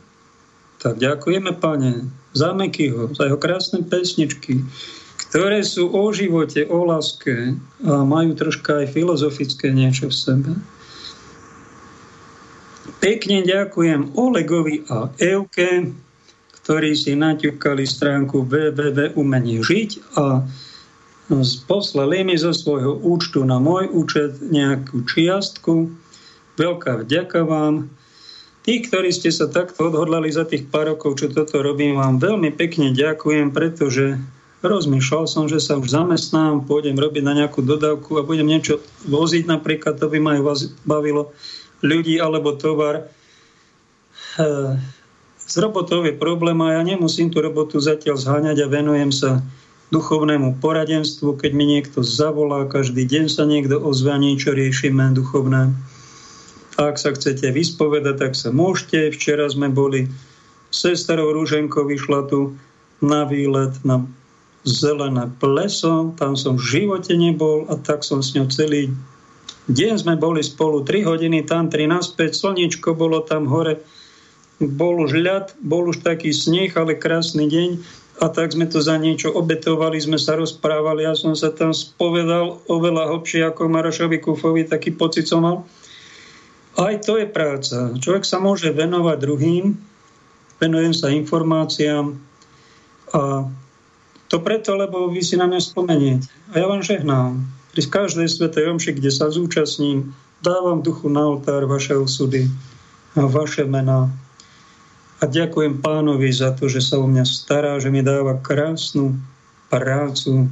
tak ďakujeme, pane, za Mekyho, za jeho krásne pesničky, ktoré sú o živote, o láske a majú troška aj filozofické niečo v sebe. Pekne ďakujem Olegovi a Euke, ktorí si naťukali stránku www.umenie.žiť a poslali mi zo svojho účtu na môj účet nejakú čiastku. Veľká vďaka vám. Tí, ktorí ste sa takto odhodlali za tých pár rokov, čo toto robím, vám veľmi pekne ďakujem, pretože rozmýšľal som, že sa už zamestnám, pôjdem robiť na nejakú dodávku a budem niečo voziť napríklad, to by ma aj bavilo ľudí alebo tovar. S robotou je problém a ja nemusím tú robotu zatiaľ zháňať a venujem sa duchovnému poradenstvu, keď mi niekto zavolá, každý deň sa niekto ozve, niečo riešime duchovné. A ak sa chcete vyspovedať, tak sa môžete. Včera sme boli s sestrou Rúženkou, vyšla tu na výlet na zelené pleso, tam som v živote nebol a tak som s ňou celý deň sme boli spolu, 3 hodiny tam, 3 naspäť, slniečko bolo tam hore, bol už ľad, bol už taký sneh, ale krásny deň a tak sme to za niečo obetovali, sme sa rozprávali, ja som sa tam spovedal oveľa hlbšie ako Marošovi Kufovi, taký pocit som mal. Aj to je práca. Človek sa môže venovať druhým, venujem sa informáciám a to preto, lebo vy si na mňa spomeniete. A ja vám žehnám. Pri každej svetej omši, kde sa zúčastním, dávam duchu na oltár vaše osudy a vaše mená. A ďakujem pánovi za to, že sa o mňa stará, že mi dáva krásnu prácu,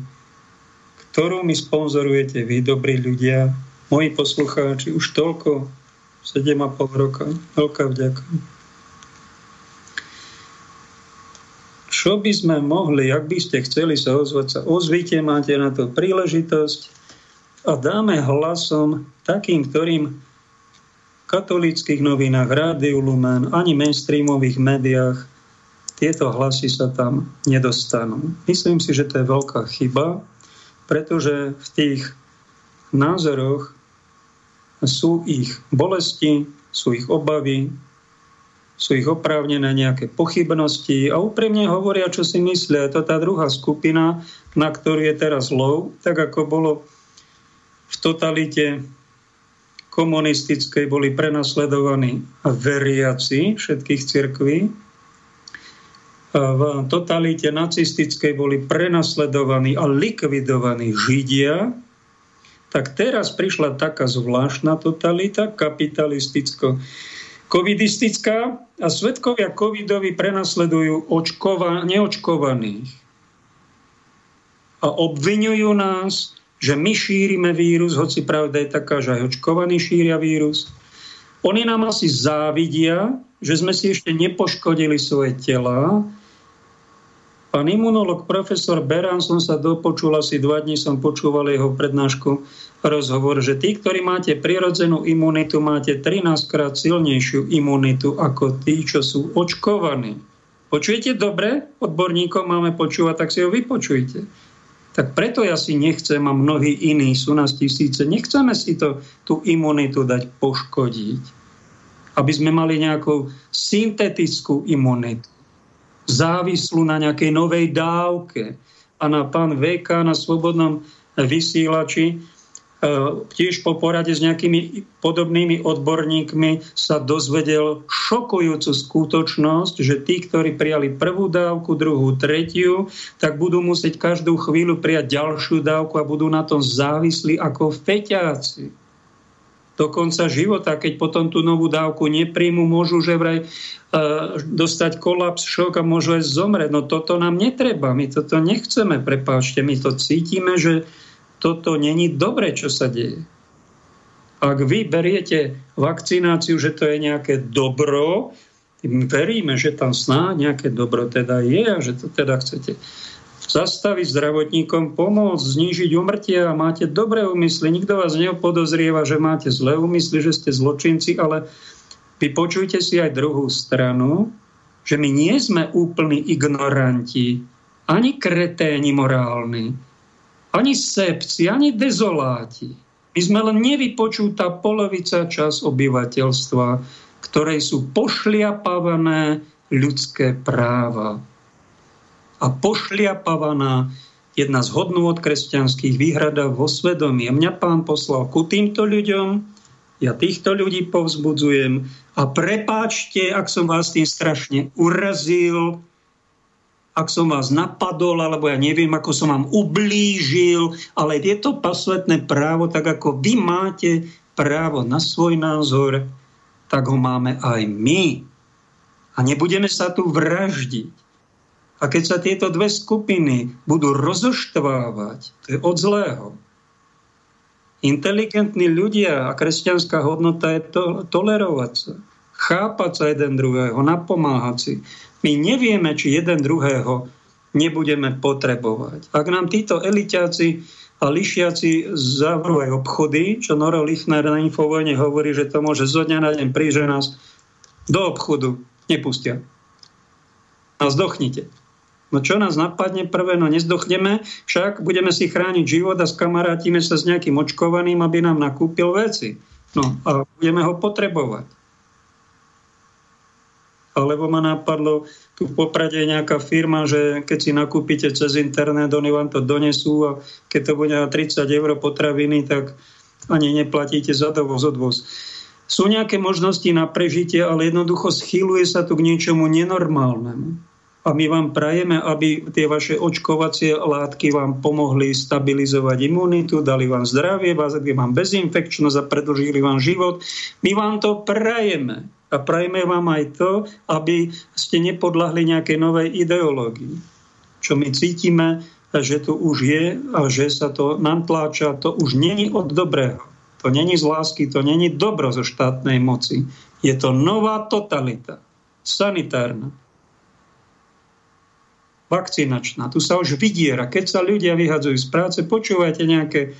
ktorú mi sponzorujete vy, dobrí ľudia, moji poslucháči, už toľko, 7,5 roka. Veľká vďaka. Čo by sme mohli, ak by ste chceli sa ozvať, sa ozvite, máte na to príležitosť a dáme hlasom takým, ktorým katolíckých novinách, Rádiu Lumen, ani mainstreamových médiách tieto hlasy sa tam nedostanú. Myslím si, že to je veľká chyba, pretože v tých názoroch sú ich bolesti, sú ich obavy, sú ich oprávnené nejaké pochybnosti a úprimne hovoria, čo si myslia. To tá druhá skupina, na ktorú je teraz lov, tak ako bolo v totalite komunistickej boli prenasledovaní veriaci všetkých cirkví. V totalite nacistickej boli prenasledovaní a likvidovaní Židia. Tak teraz prišla taká zvláštna totalita, kapitalisticko covidistická a svetkovia covidovi prenasledujú očkova, neočkovaných a obvinujú nás, že my šírime vírus, hoci pravda je taká, že aj očkovaní šíria vírus. Oni nám asi závidia, že sme si ešte nepoškodili svoje tela. Pán imunolog profesor Berán, som sa dopočul, asi dva dní som počúval jeho prednášku, rozhovor, že tí, ktorí máte prirodzenú imunitu, máte 13 krát silnejšiu imunitu ako tí, čo sú očkovaní. Počujete dobre? Odborníkov máme počúvať, tak si ho vypočujte. Tak preto ja si nechcem, a mnohí iní sú nás tisíce, nechceme si to, tú imunitu dať poškodiť. Aby sme mali nejakú syntetickú imunitu, závislú na nejakej novej dávke. A na pán VK na Slobodnom vysielači tiež po porade s nejakými podobnými odborníkmi sa dozvedel šokujúcu skutočnosť, že tí, ktorí prijali prvú dávku, druhú, tretiu, tak budú musieť každú chvíľu prijať ďalšiu dávku a budú na tom závislí ako feťáci. Do konca života, keď potom tú novú dávku nepríjmu, môžu že vraj e, dostať kolaps, šok a môžu aj zomrieť. No toto nám netreba, my toto nechceme, prepáčte, my to cítime, že toto není dobre, čo sa deje. Ak vy beriete vakcináciu, že to je nejaké dobro, veríme, že tam snáď nejaké dobro teda je a že to teda chcete zastaviť zdravotníkom, pomôcť, znížiť umrtie a máte dobré úmysly. Nikto vás neopodozrieva, že máte zlé úmysly, že ste zločinci, ale vy počujte si aj druhú stranu, že my nie sme úplní ignoranti, ani kreténi morálni, ani sebci, ani dezoláti. My sme len nevypočutá polovica čas obyvateľstva, ktorej sú pošliapavané ľudské práva. A pošliapavaná jedna z od kresťanských výhrada vo svedomí. A mňa pán poslal ku týmto ľuďom, ja týchto ľudí povzbudzujem a prepáčte, ak som vás tým strašne urazil, ak som vás napadol, alebo ja neviem, ako som vám ublížil, ale je to pasvetné právo, tak ako vy máte právo na svoj názor, tak ho máme aj my. A nebudeme sa tu vraždiť. A keď sa tieto dve skupiny budú rozoštvávať, to je od zlého. Inteligentní ľudia a kresťanská hodnota je to, tolerovať sa, chápať sa jeden druhého, napomáhať si. My nevieme, či jeden druhého nebudeme potrebovať. Ak nám títo eliťáci a lišiaci zavrú aj obchody, čo Noro Lichner na Infovojne hovorí, že to môže zo dňa na deň prísť, že nás do obchodu nepustia. A zdochnite. No čo nás napadne prvé? No nezdochneme, však budeme si chrániť život a skamarátime sa s nejakým očkovaným, aby nám nakúpil veci. No a budeme ho potrebovať alebo ma napadlo, tu Poprade je nejaká firma, že keď si nakúpite cez internet, oni vám to donesú a keď to bude na 30 eur potraviny, tak ani neplatíte za dovoz, odvoz. Sú nejaké možnosti na prežitie, ale jednoducho schýluje sa tu k niečomu nenormálnemu. A my vám prajeme, aby tie vaše očkovacie látky vám pomohli stabilizovať imunitu, dali vám zdravie, dali vám bezinfekčnosť a predlžili vám život. My vám to prajeme. A prajme vám aj to, aby ste nepodľahli nejakej novej ideológii. Čo my cítime, že tu už je a že sa to nám tláča, to už není od dobrého. To není z lásky, to není dobro zo štátnej moci. Je to nová totalita. Sanitárna. Vakcinačná. Tu sa už vydiera. Keď sa ľudia vyhadzujú z práce, počúvajte nejaké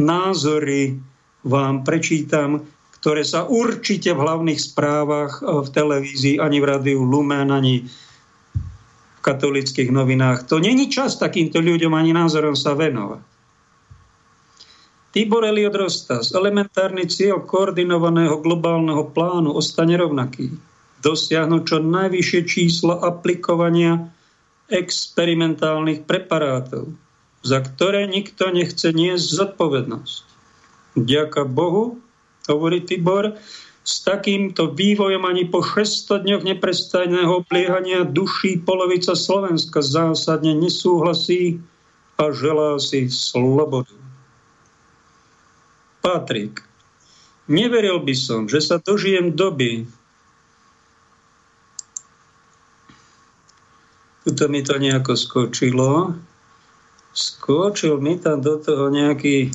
názory, vám prečítam, ktoré sa určite v hlavných správach v televízii, ani v rádiu Lumen, ani v katolických novinách. To není čas takýmto ľuďom ani názorom sa venovať. Tibor Eliot Rostas, elementárny cieľ koordinovaného globálneho plánu ostane rovnaký. Dosiahnuť čo najvyššie číslo aplikovania experimentálnych preparátov, za ktoré nikto nechce niesť zodpovednosť. Ďaká Bohu, hovorí Tibor, s takýmto vývojom ani po 600 dňoch neprestajného obliehania duší polovica Slovenska zásadne nesúhlasí a želá si slobodu. Patrik. Neveril by som, že sa dožijem doby, tuto mi to nejako skočilo, skočil mi tam do toho nejaký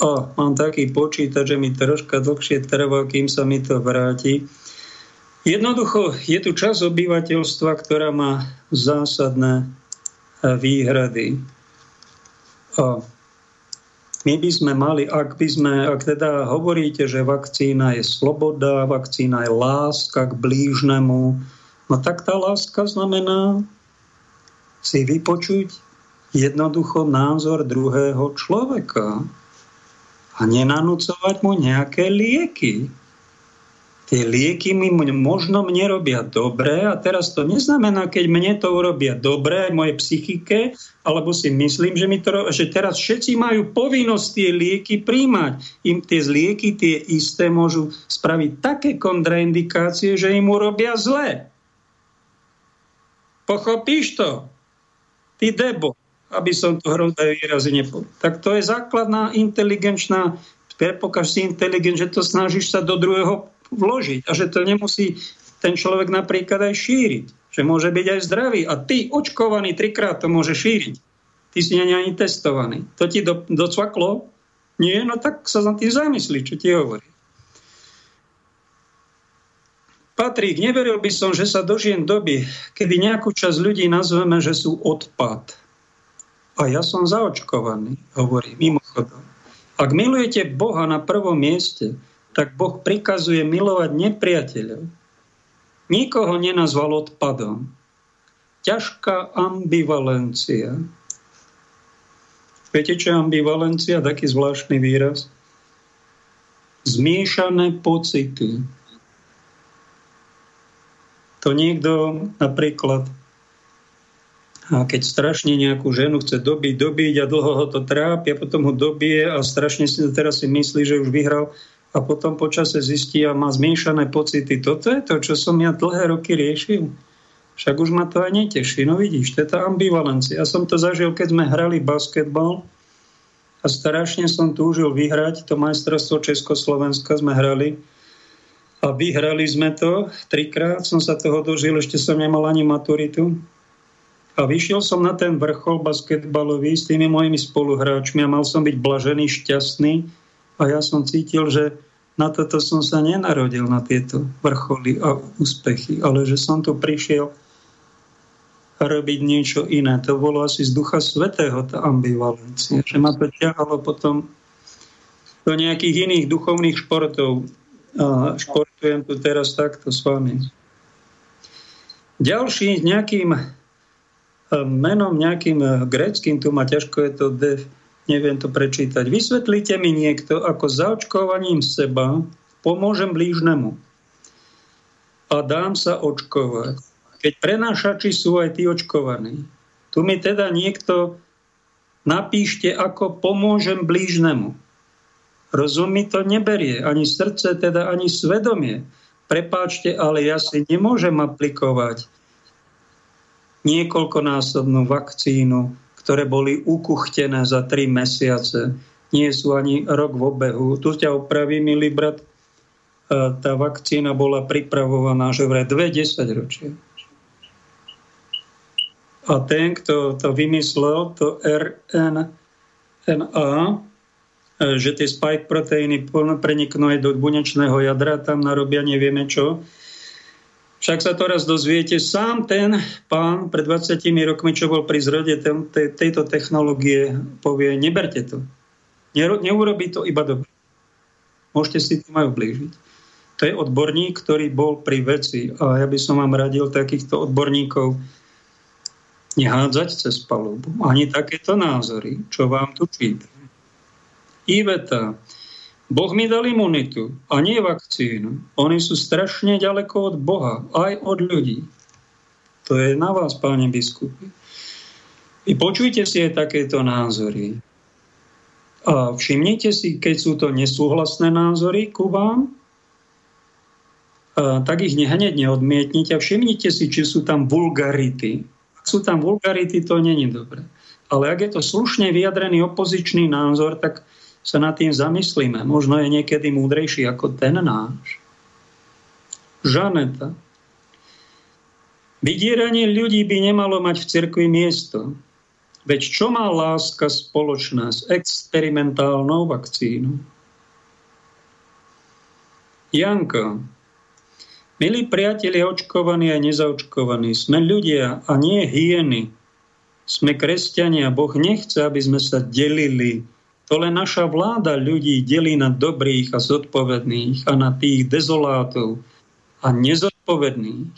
o, mám taký počítač, že mi troška dlhšie trvá, kým sa mi to vráti. Jednoducho, je tu časť obyvateľstva, ktorá má zásadné výhrady. O, my by sme mali, ak by sme, ak teda hovoríte, že vakcína je sloboda, vakcína je láska k blížnemu, no tak tá láska znamená si vypočuť jednoducho názor druhého človeka a nenanúcovať mu nejaké lieky tie lieky mi možno mne robia dobre a teraz to neznamená, keď mne to urobia dobre aj mojej psychike, alebo si myslím, že, mi to, že teraz všetci majú povinnosť tie lieky príjmať. Im tie lieky, tie isté môžu spraviť také kontraindikácie, že im urobia zle. Pochopíš to? Ty debo, aby som to hrozné výrazy nepovedal. Tak to je základná inteligenčná, prepokáž si inteligent, že to snažíš sa do druhého vložiť a že to nemusí ten človek napríklad aj šíriť. Že môže byť aj zdravý. A ty, očkovaný, trikrát to môže šíriť. Ty si nie ani testovaný. To ti do, docvaklo? Nie? No tak sa na tým zamyslí, čo ti hovorí. Patrík, neveril by som, že sa dožijem doby, kedy nejakú časť ľudí nazveme, že sú odpad. A ja som zaočkovaný, hovorí mimochodom. Ak milujete Boha na prvom mieste, tak Boh prikazuje milovať nepriateľov. Nikoho nenazval odpadom. Ťažká ambivalencia. Viete, čo je ambivalencia? Taký zvláštny výraz. Zmiešané pocity. To niekto napríklad a keď strašne nejakú ženu chce dobiť, dobiť a dlho ho to trápi a potom ho dobije a strašne si teraz si myslí, že už vyhral, a potom počase zistí a má zmiešané pocity. Toto je to, čo som ja dlhé roky riešil. Však už ma to aj neteší. No vidíš, to je tá ambivalencia. Ja som to zažil, keď sme hrali basketbal a strašne som túžil vyhrať. To majstrovstvo Československa sme hrali a vyhrali sme to. Trikrát som sa toho dožil, ešte som nemal ani maturitu. A vyšiel som na ten vrchol basketbalový s tými mojimi spoluhráčmi a mal som byť blažený, šťastný. A ja som cítil, že na toto som sa nenarodil, na tieto vrcholy a úspechy, ale že som tu prišiel robiť niečo iné. To bolo asi z Ducha Svetého, tá ambivalencia, že ma to ťahalo potom do nejakých iných duchovných športov. A športujem tu teraz takto s vami. Ďalší nejakým menom, nejakým eh, greckým, tu ma ťažko je to def, neviem to prečítať. Vysvetlite mi niekto, ako zaočkovaním seba pomôžem blížnemu a dám sa očkovať. Keď prenášači sú aj tí očkovaní. Tu mi teda niekto napíšte, ako pomôžem blížnemu. Rozum mi to neberie, ani srdce, teda ani svedomie. Prepáčte, ale ja si nemôžem aplikovať niekoľkonásobnú vakcínu, ktoré boli ukuchtené za tri mesiace. Nie sú ani rok v obehu. Tu ťa opraví, milý brat. tá vakcína bola pripravovaná, že vraj dve desaťročia. A ten, kto to vymyslel, to RNA, že tie spike proteíny preniknú aj do bunečného jadra, tam narobia nevieme čo, však sa to raz dozviete, sám ten pán pred 20 rokmi, čo bol pri zrode tejto technológie, povie, neberte to. Neurobí to iba dobre. Môžete si tým aj ublížiť. To je odborník, ktorý bol pri veci. A ja by som vám radil takýchto odborníkov nehádzať cez palubu. Ani takéto názory, čo vám tu čítam. Iveta, Boh mi dal imunitu a nie vakcínu. Oni sú strašne ďaleko od Boha, aj od ľudí. To je na vás, páni biskupy. Vy počujte si aj takéto názory. A všimnite si, keď sú to nesúhlasné názory ku vám, tak ich hneď neodmietnite a všimnite si, či sú tam vulgarity. Ak sú tam vulgarity, to není dobre. Ale ak je to slušne vyjadrený opozičný názor, tak sa nad tým zamyslíme. Možno je niekedy múdrejší ako ten náš. Žaneta. Vydieranie ľudí by nemalo mať v cirkvi miesto. Veď čo má láska spoločná s experimentálnou vakcínou? Janko, milí priatelia očkovaní a nezaočkovaní, sme ľudia a nie hieny. Sme kresťania. Boh nechce, aby sme sa delili to len naša vláda ľudí delí na dobrých a zodpovedných a na tých dezolátov a nezodpovedných.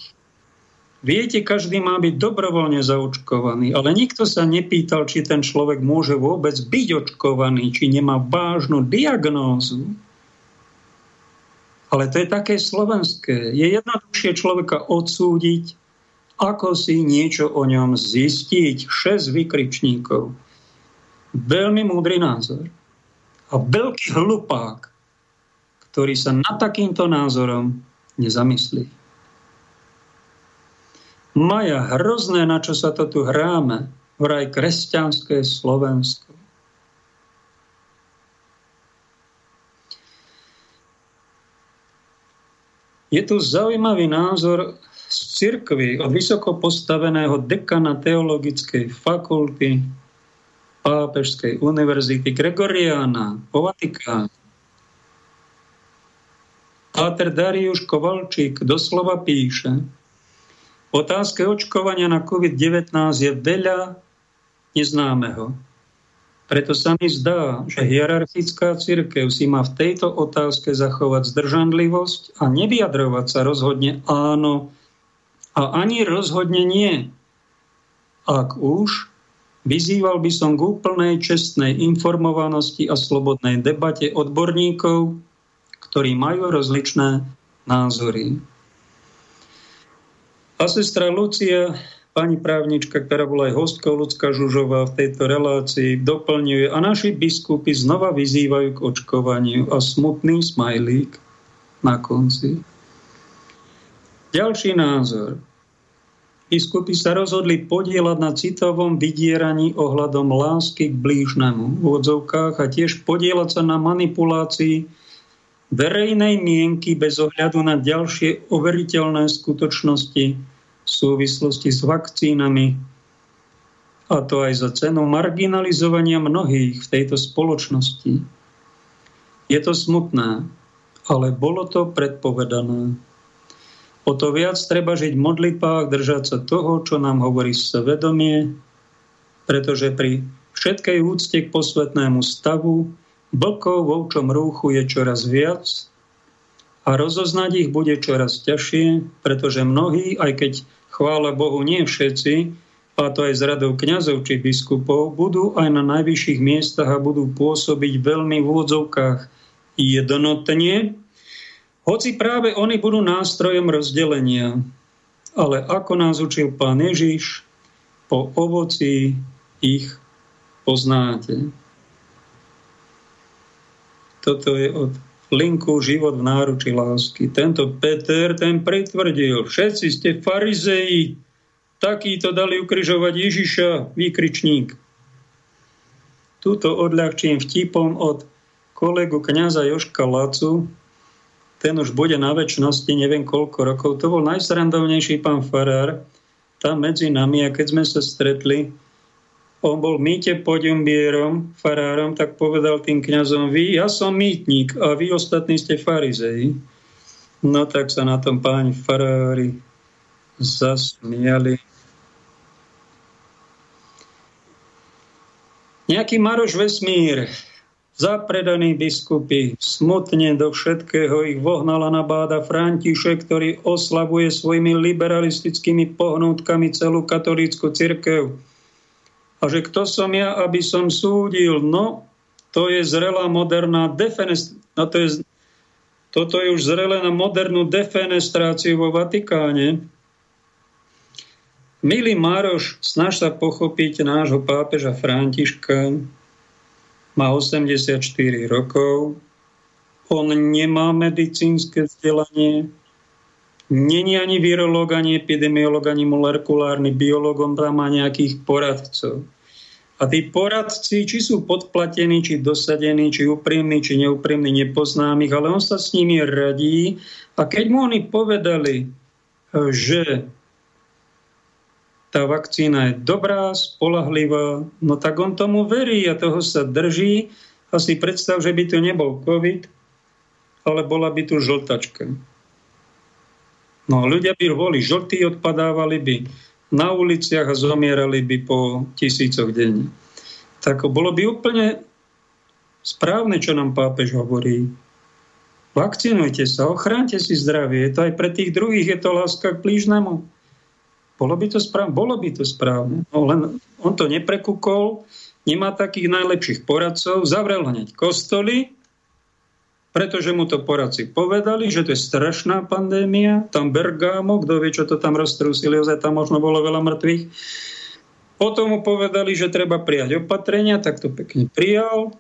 Viete, každý má byť dobrovoľne zaočkovaný, ale nikto sa nepýtal, či ten človek môže vôbec byť očkovaný, či nemá vážnu diagnózu. Ale to je také slovenské. Je jednoduchšie človeka odsúdiť, ako si niečo o ňom zistiť. Šesť vykričníkov veľmi múdry názor a veľký hlupák, ktorý sa nad takýmto názorom nezamyslí. Maja, hrozné, na čo sa to tu hráme, vraj kresťanské Slovensko. Je tu zaujímavý názor z cirkvy od vysoko postaveného dekana teologickej fakulty Pápežskej univerzity Gregoriana po Vatikáne. Páter Dariuš Kovalčík doslova píše, otázke očkovania na COVID-19 je veľa neznámeho. Preto sa mi zdá, že hierarchická církev si má v tejto otázke zachovať zdržanlivosť a nevyjadrovať sa rozhodne áno a ani rozhodne nie. Ak už, Vyzýval by som k úplnej čestnej informovanosti a slobodnej debate odborníkov, ktorí majú rozličné názory. A sestra Lucia, pani právnička, ktorá bola aj hostkou Lucka Žužová v tejto relácii, doplňuje a naši biskupy znova vyzývajú k očkovaniu a smutný smajlík na konci. Ďalší názor. Biskupy sa rozhodli podielať na citovom vydieraní ohľadom lásky k blížnemu v odzovkách a tiež podielať sa na manipulácii verejnej mienky bez ohľadu na ďalšie overiteľné skutočnosti v súvislosti s vakcínami a to aj za cenu marginalizovania mnohých v tejto spoločnosti. Je to smutné, ale bolo to predpovedané. O to viac treba žiť v modlitbách, držať sa toho, čo nám hovorí svedomie, pretože pri všetkej úcte k posvetnému stavu blkov v ovčom rúchu je čoraz viac a rozoznať ich bude čoraz ťažšie, pretože mnohí, aj keď chvála Bohu nie všetci, a to aj z radov kňazov či biskupov, budú aj na najvyšších miestach a budú pôsobiť veľmi v úvodzovkách jednotne, hoci práve oni budú nástrojom rozdelenia. Ale ako nás učil pán Ježiš, po ovoci ich poznáte. Toto je od linku Život v náruči lásky. Tento Peter, ten pritvrdil, všetci ste farizeji, takýto dali ukrižovať Ježiša, výkričník. Tuto odľahčím vtipom od kolegu kniaza Joška Lacu, ten už bude na väčšnosti, neviem koľko rokov. To bol najsrandovnejší pán Farár, tam medzi nami a keď sme sa stretli, on bol mýte podiumbierom, farárom, tak povedal tým kňazom, vy, ja som mýtnik a vy ostatní ste farizei. No tak sa na tom páni farári zasmiali. Nejaký Maroš Vesmír, zapredaní biskupy, smutne do všetkého ich vohnala na báda František, ktorý oslabuje svojimi liberalistickými pohnutkami celú katolícku cirkev. A že kto som ja, aby som súdil? No, to je zrelá moderná defenestrácia. No, to je, toto je už zrelé na modernú defenestráciu vo Vatikáne. Milý Mároš, snaž sa pochopiť nášho pápeža Františka. Má 84 rokov. On nemá medicínske vzdelanie. Není ani virológ, ani epidemiológ, ani molekulárny biológ. On tam má nejakých poradcov. A tí poradci, či sú podplatení, či dosadení, či úprimní, či neúprimní, nepoznám ich, ale on sa s nimi radí. A keď mu oni povedali, že tá vakcína je dobrá, spolahlivá, no tak on tomu verí a toho sa drží. A si predstav, že by to nebol COVID, ale bola by tu žltačka. No ľudia by boli žltí, odpadávali by na uliciach a zomierali by po tisícoch denne. Tak bolo by úplne správne, čo nám pápež hovorí. Vakcinujte sa, ochránte si zdravie. Je to aj pre tých druhých, je to láska k blížnemu. Bolo by to správne? Bolo by to správne. No, len on to neprekúkol, nemá takých najlepších poradcov, zavrel hneď kostoly, pretože mu to poradci povedali, že to je strašná pandémia, tam Bergamo, kto vie, čo to tam roztrúsili, ozaj tam možno bolo veľa mŕtvych. Potom mu povedali, že treba prijať opatrenia, tak to pekne prijal.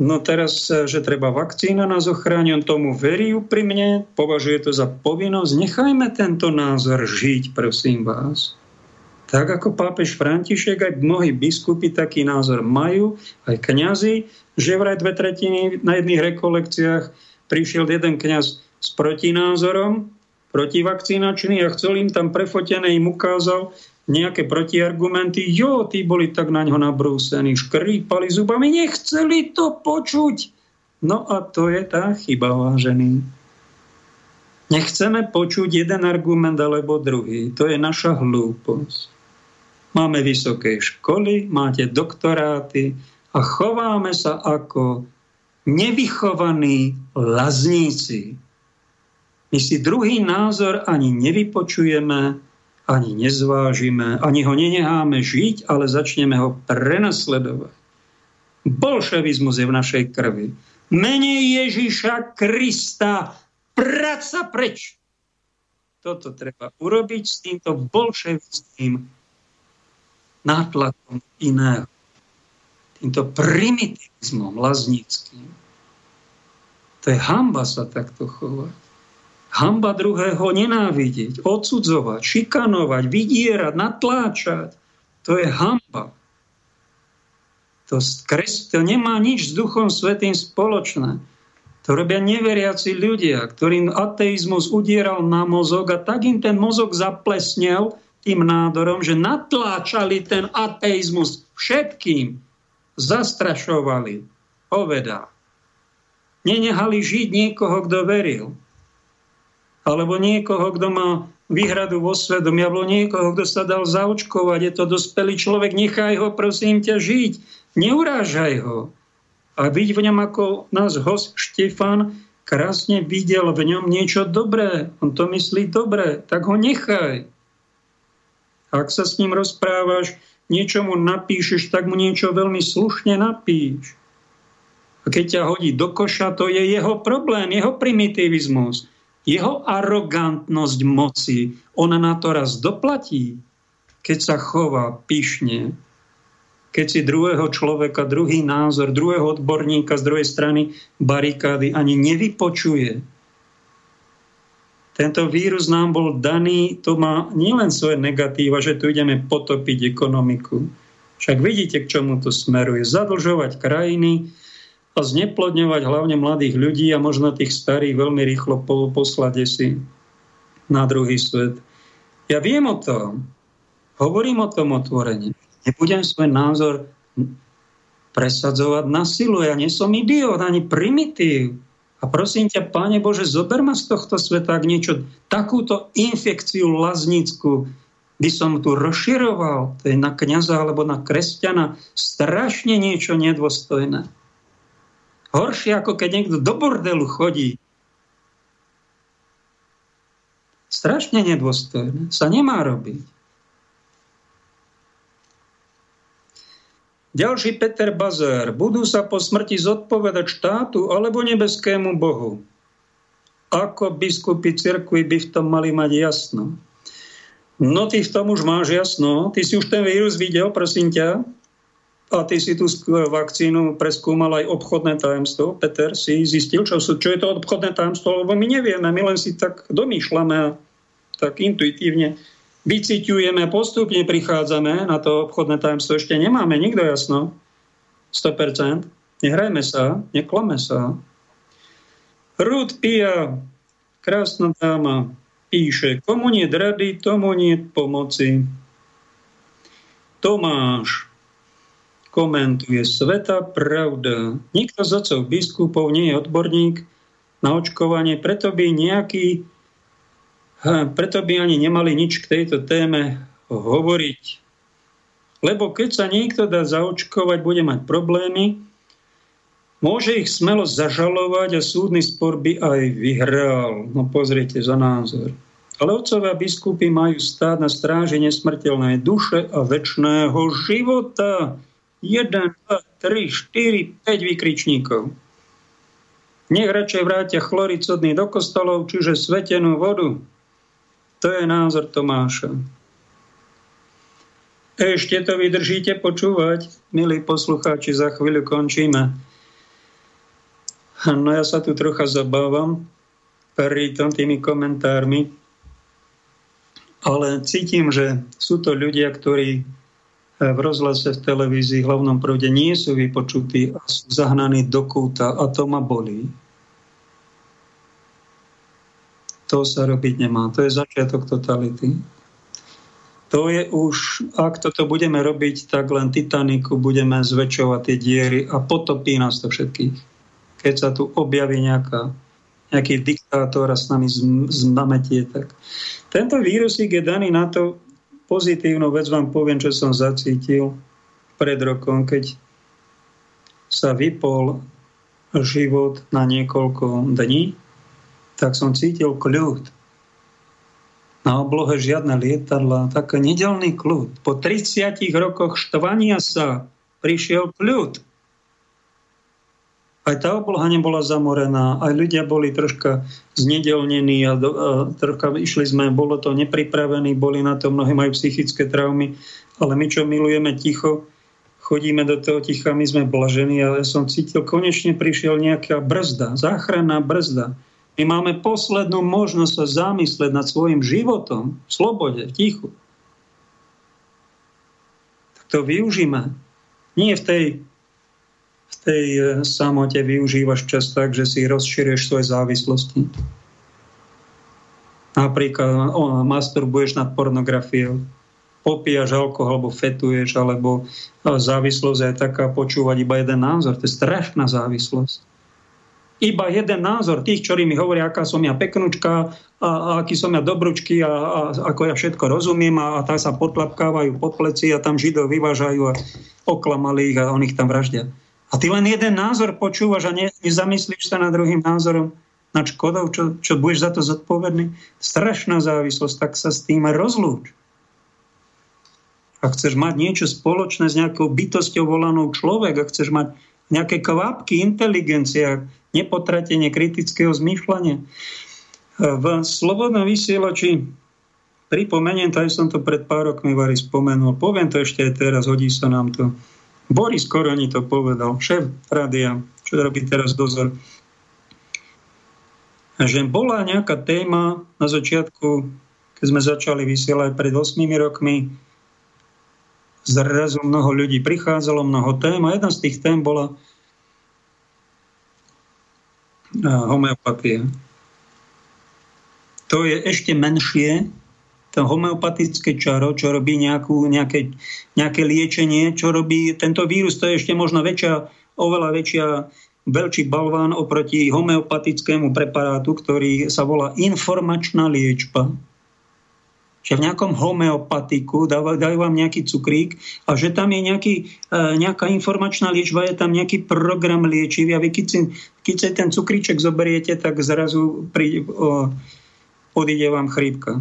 No teraz, že treba vakcína nás ochráni, on tomu verí úprimne, považuje to za povinnosť. Nechajme tento názor žiť, prosím vás. Tak ako pápež František, aj mnohí biskupy taký názor majú, aj kňazi, že vraj dve tretiny na jedných rekolekciách prišiel jeden kňaz s protinázorom, protivakcínačný a chcel im tam prefotené, im ukázal, nejaké protiargumenty. Jo, tí boli tak na ňo nabrúsení, škrípali zubami, nechceli to počuť. No a to je tá chyba, vážený. Nechceme počuť jeden argument alebo druhý. To je naša hlúposť. Máme vysoké školy, máte doktoráty a chováme sa ako nevychovaní lazníci. My si druhý názor ani nevypočujeme, ani nezvážime, ani ho nenecháme žiť, ale začneme ho prenasledovať. Bolševizmus je v našej krvi. Menej Ježiša Krista, prať sa preč. Toto treba urobiť s týmto bolševickým nátlakom iného. Týmto primitivizmom laznickým. To je hamba sa takto chovať. Hamba druhého nenávidieť, odsudzovať, šikanovať, vydierať, natláčať. To je hamba. To, kres, to nemá nič s Duchom Svetým spoločné. To robia neveriaci ľudia, ktorým ateizmus udieral na mozog a tak im ten mozog zaplesnel tým nádorom, že natláčali ten ateizmus všetkým. Zastrašovali, povedal. Nenehali žiť niekoho, kto veril alebo niekoho, kto má výhradu vo svedomí, alebo niekoho, kto sa dal zaočkovať, je to dospelý človek, nechaj ho, prosím ťa, žiť. Neurážaj ho. A vidť v ňom, ako nás host Štefan krásne videl v ňom niečo dobré. On to myslí dobre, tak ho nechaj. Ak sa s ním rozprávaš, niečo mu napíšeš, tak mu niečo veľmi slušne napíš. A keď ťa hodí do koša, to je jeho problém, jeho primitivizmus. Jeho arogantnosť moci, ona na to raz doplatí, keď sa chová pyšne, keď si druhého človeka, druhý názor, druhého odborníka z druhej strany barikády ani nevypočuje. Tento vírus nám bol daný, to má nielen svoje negatíva, že tu ideme potopiť ekonomiku. Však vidíte, k čomu to smeruje. Zadlžovať krajiny, a zneplodňovať hlavne mladých ľudí a možno tých starých veľmi rýchlo poslať si na druhý svet. Ja viem o tom, hovorím o tom otvorene. Nebudem svoj názor presadzovať na silu. Ja nie som idiot, ani primitív. A prosím ťa, Páne Bože, zober ma z tohto sveta, ak niečo, takúto infekciu laznickú by som tu rozširoval, to je na kniaza alebo na kresťana, strašne niečo nedôstojné. Horšie, ako keď niekto do bordelu chodí. Strašne nedôstojné. Sa nemá robiť. Ďalší Peter Bazár. Budú sa po smrti zodpovedať štátu alebo nebeskému Bohu? Ako biskupy cirkvi by v tom mali mať jasno? No ty v tom už máš jasno. Ty si už ten vírus videl, prosím ťa. A ty si tú vakcínu preskúmal aj obchodné tajemstvo. Peter, si zistil, čo, čo je to obchodné tajemstvo, lebo my nevieme, my len si tak domýšľame a tak intuitívne vyciťujeme, postupne prichádzame na to obchodné tajemstvo. Ešte nemáme nikto jasno. 100%. Nehrajme sa, neklame sa. Rúd Pia, krásna dáma, píše, komu nie rady, tomu nie pomoci. Tomáš komentuje, sveta pravda. Nikto z otcov biskupov nie je odborník na očkovanie, preto by nejaký preto by ani nemali nič k tejto téme hovoriť. Lebo keď sa niekto dá zaočkovať, bude mať problémy, môže ich smelo zažalovať a súdny spor by aj vyhral. No pozrite za názor. Ale otcovia biskupy majú stáť na stráži nesmrteľnej duše a väčšného života. 1, 2, 3, 4, 5 vykričníkov. Nech radšej vrátia chloricodný do kostolov, čiže svetenú vodu, to je názor Tomáša. Ešte to vydržíte počúvať, milí poslucháči, za chvíľu končíme. No ja sa tu trocha zabávam pri tom tými komentármi, ale cítim, že sú to ľudia, ktorí v rozhlase, v televízii, v hlavnom prúde nie sú vypočutí a sú zahnaní do kúta a to ma bolí. To sa robiť nemá. To je začiatok totality. To je už, ak toto budeme robiť, tak len Titaniku budeme zväčšovať tie diery a potopí nás to všetkých. Keď sa tu objaví nejaká, nejaký diktátor a s nami znametie, tak tento vírusík je daný na to, pozitívnu vec vám poviem, čo som zacítil pred rokom, keď sa vypol život na niekoľko dní tak som cítil kľud. Na oblohe žiadne lietadla, tak nedelný kľud. Po 30 rokoch štvania sa prišiel kľud. Aj tá obloha nebola zamorená, aj ľudia boli troška znedelnení a, do, a troška išli sme, bolo to nepripravení, boli na to, mnohé majú psychické traumy, ale my, čo milujeme ticho, chodíme do toho ticha, my sme blažení, ale som cítil, konečne prišiel nejaká brzda, záchranná brzda my máme poslednú možnosť sa zamysleť nad svojim životom v slobode, v tichu. Tak to využíme. Nie v tej, tej e, samote využívaš čas tak, že si rozširuješ svoje závislosti. Napríklad o, masturbuješ nad pornografiou, popíjaš alkohol, alebo fetuješ, alebo závislosť je taká počúvať iba jeden názor. To je strašná závislosť iba jeden názor tých, ktorí mi hovoria, aká som ja peknúčka a, a aký som ja dobručky a, a ako ja všetko rozumiem a, a tak sa potlapkávajú po pleci a tam Židov vyvážajú a oklamali ich a on ich tam vraždia. A ty len jeden názor počúvaš a ne, nezamyslíš sa nad druhým názorom, nad škodou, čo, čo budeš za to zodpovedný. Strašná závislosť, tak sa s tým rozlúč. Ak chceš mať niečo spoločné s nejakou bytosťou volanou človek, ak chceš mať nejaké kvapky inteligencia, nepotratenie kritického zmýšľania. V Slobodnom vysielači pripomeniem, tak som to pred pár rokmi Vary spomenul, poviem to ešte aj teraz, hodí sa nám to. Boris Koroni to povedal, šéf rádia, čo robí teraz dozor, že bola nejaká téma na začiatku, keď sme začali vysielať pred 8 rokmi, zrazu mnoho ľudí prichádzalo, mnoho tém a jedna z tých tém bola homeopatie. To je ešte menšie, to homeopatické čaro, čo robí nejakú, nejaké, nejaké liečenie, čo robí tento vírus, to je ešte možno väčšia, oveľa väčšia, veľký balván oproti homeopatickému preparátu, ktorý sa volá informačná liečba že v nejakom homeopatiku dajú, dajú vám nejaký cukrík a že tam je nejaký, e, nejaká informačná liečba, je tam nejaký program liečivý a vy keď si, keď si ten cukríček zoberiete, tak zrazu príde, o, odíde vám chrípka.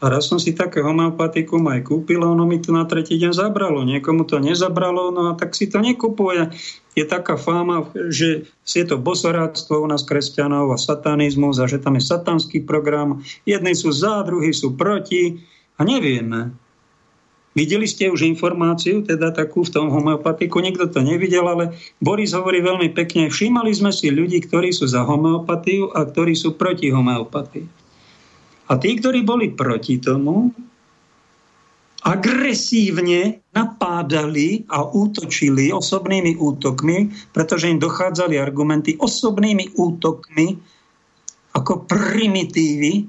A raz som si také homeopatikum aj kúpil a ono mi to na tretí deň zabralo. Niekomu to nezabralo, no a tak si to nekupuje. Je taká fáma, že je to bosoráctvo u nás kresťanov a satanizmus a že tam je satanský program. Jedni sú za, druhí sú proti a nevieme. Videli ste už informáciu, teda takú v tom homeopatiku, nikto to nevidel, ale Boris hovorí veľmi pekne, všímali sme si ľudí, ktorí sú za homeopatiu a ktorí sú proti homeopatii. A tí, ktorí boli proti tomu, agresívne napádali a útočili osobnými útokmi, pretože im dochádzali argumenty osobnými útokmi ako primitívy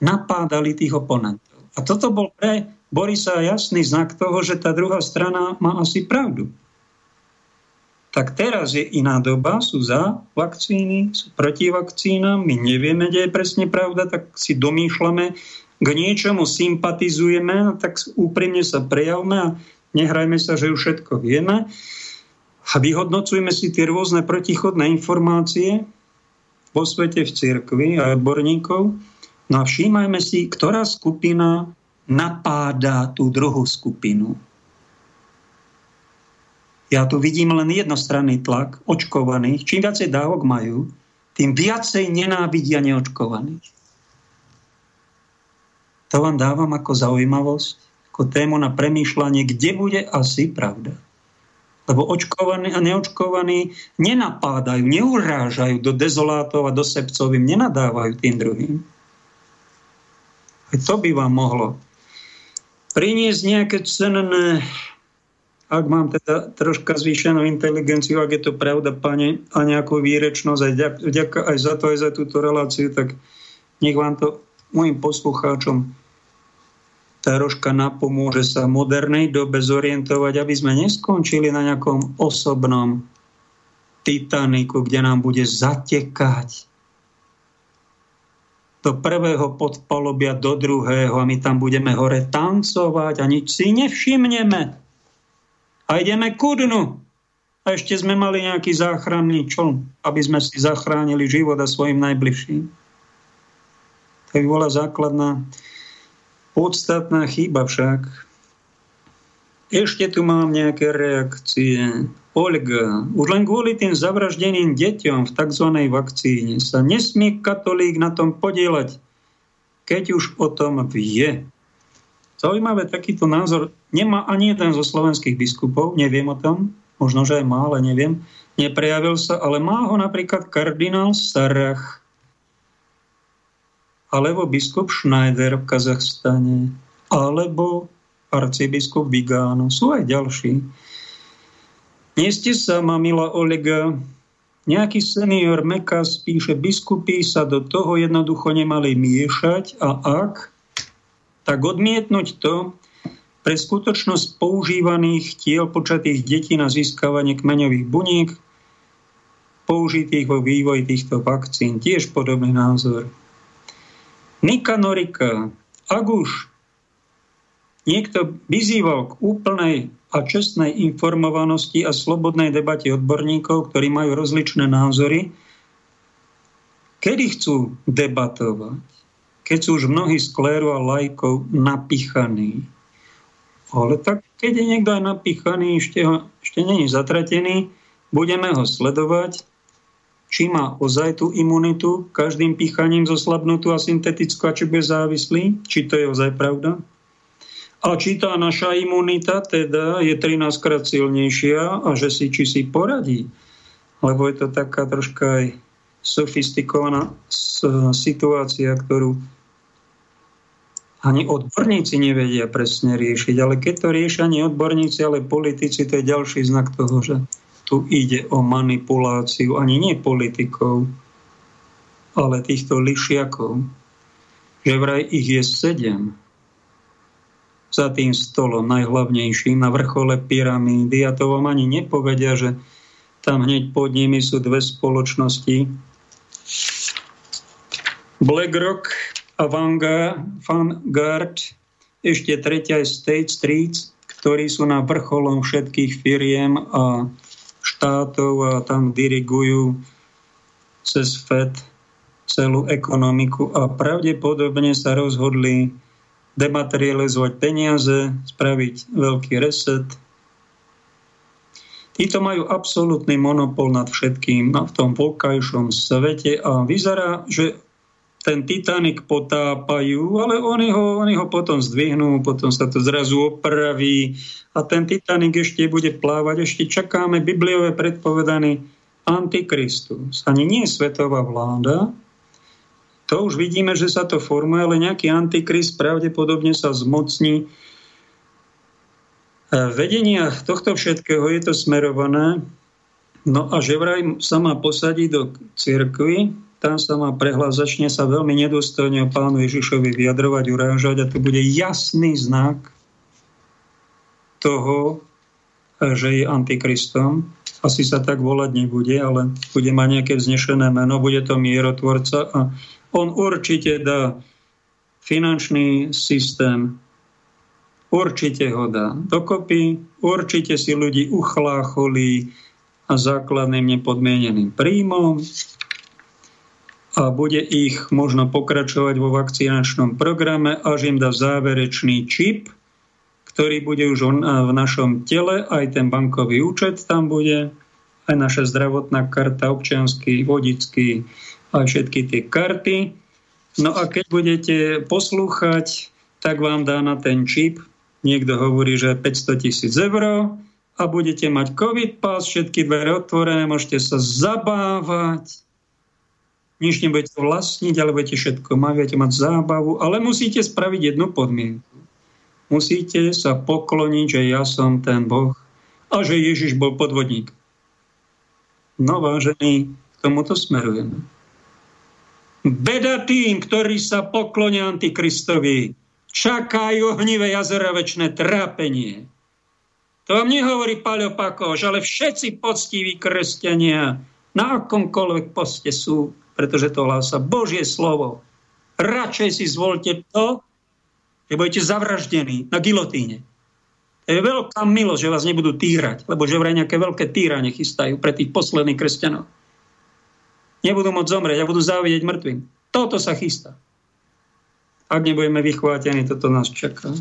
napádali tých oponentov. A toto bol pre Borisa jasný znak toho, že tá druhá strana má asi pravdu tak teraz je iná doba, sú za vakcíny, sú proti vakcínam, my nevieme, kde je presne pravda, tak si domýšľame, k niečomu sympatizujeme, no tak úprimne sa prejavme a nehrajme sa, že už všetko vieme a vyhodnocujeme si tie rôzne protichodné informácie vo svete, v cirkvi a odborníkov. No a všímajme si, ktorá skupina napáda tú druhú skupinu ja tu vidím len jednostranný tlak očkovaných. Čím viacej dávok majú, tým viacej nenávidia neočkovaných. To vám dávam ako zaujímavosť, ako tému na premýšľanie, kde bude asi pravda. Lebo očkovaní a neočkovaní nenapádajú, neurážajú do dezolátov a do sebcov, im nenadávajú tým druhým. Aj to by vám mohlo priniesť nejaké cenné ak mám teda troška zvýšenú inteligenciu, ak je to pravda, pane, a nejakú výrečnosť, aj vďaka aj za to, aj za túto reláciu, tak nech vám to mojim poslucháčom troška napomôže sa modernej dobe zorientovať, aby sme neskončili na nejakom osobnom Titaniku, kde nám bude zatekať do prvého podpalobia do druhého a my tam budeme hore tancovať a nič si nevšimneme a ideme ku dnu. A ešte sme mali nejaký záchranný čln, aby sme si zachránili život a svojim najbližším. To by bola základná podstatná chyba však. Ešte tu mám nejaké reakcie. Olga, už len kvôli tým zavraždeným deťom v tzv. vakcíne sa nesmie katolík na tom podielať, keď už o tom vie. Zaujímavé, takýto názor nemá ani jeden zo slovenských biskupov, neviem o tom, možno, že aj má, ale neviem, neprejavil sa, ale má ho napríklad kardinál Sarach, alebo biskup Schneider v Kazachstane, alebo arcibiskup Vigáno. Sú aj ďalší. Nie ste sama, milá Olega, nejaký senior Mekas píše, biskupy sa do toho jednoducho nemali miešať a ak, tak odmietnúť to pre skutočnosť používaných tiel počatých detí na získavanie kmeňových buniek, použitých vo vývoji týchto vakcín. Tiež podobný názor. Nika Norika, ak už niekto vyzýval k úplnej a čestnej informovanosti a slobodnej debate odborníkov, ktorí majú rozličné názory, kedy chcú debatovať? Keď sú už mnohí skléru a lajkov napichaní. Ale tak, keď je niekto aj napichaný, ešte, ho, ešte není zatratený, budeme ho sledovať, či má ozaj tú imunitu, každým pichaním zoslabnutú a syntetickú, a či bude závislý, či to je ozaj pravda. A či tá naša imunita teda je 13 krát silnejšia a že si či si poradí. Lebo je to taká troška aj sofistikovaná situácia, ktorú ani odborníci nevedia presne riešiť. Ale keď to riešia ani odborníci, ale politici, to je ďalší znak toho, že tu ide o manipuláciu ani nie politikov, ale týchto lišiakov. Že vraj ich je sedem za tým stolom najhlavnejším na vrchole pyramídy a to vám ani nepovedia, že tam hneď pod nimi sú dve spoločnosti. BlackRock Vanguard, ešte tretia je State Street, ktorí sú na vrcholom všetkých firiem a štátov a tam dirigujú cez FED celú ekonomiku a pravdepodobne sa rozhodli dematerializovať peniaze, spraviť veľký reset. Títo majú absolútny monopol nad všetkým v tom vonkajšom svete a vyzerá, že ten Titanic potápajú, ale oni ho, oni ho potom zdvihnú, potom sa to zrazu opraví a ten Titanic ešte bude plávať. Ešte čakáme bibliové predpovedaný Antikristus. Ani nie svetová vláda, to už vidíme, že sa to formuje, ale nejaký antikrist pravdepodobne sa zmocní e, vedenia tohto všetkého je to smerované. No a že vraj sa má posadiť do cirkvy, tam sa má prehľad, začne sa veľmi nedostojne o pánu Ježišovi vyjadrovať, urážať a to bude jasný znak toho, že je antikristom. Asi sa tak volať nebude, ale bude mať nejaké vznešené meno, bude to mierotvorca a on určite dá finančný systém, určite ho dá dokopy, určite si ľudí uchlácholí a základným nepodmieneným príjmom a bude ich možno pokračovať vo vakcinačnom programe, až im dá záverečný čip, ktorý bude už v našom tele, aj ten bankový účet tam bude, aj naša zdravotná karta, občianský, vodický, aj všetky tie karty. No a keď budete poslúchať, tak vám dá na ten čip, niekto hovorí, že 500 tisíc eur a budete mať COVID pas, všetky dvere otvorené, môžete sa zabávať, nič nebudete vlastniť, ale budete všetko mať, budete mať zábavu, ale musíte spraviť jednu podmienku. Musíte sa pokloniť, že ja som ten Boh a že Ježiš bol podvodník. No vážení, k tomuto smerujeme. Beda tým, ktorí sa poklonia Antikristovi. Čakajú ohnivé jazera trápenie. To vám nehovorí Paľo Pakoš, ale všetci poctiví kresťania na akomkoľvek poste sú, pretože to hlása Božie slovo. Radšej si zvolte to, že budete zavraždení na gilotíne. To je veľká milosť, že vás nebudú týrať, lebo že vraj nejaké veľké týranie chystajú pre tých posledných kresťanov nebudú môcť zomrieť a budú závidieť mŕtvým. Toto sa chystá. Ak nebudeme vychvátení, toto nás čaká.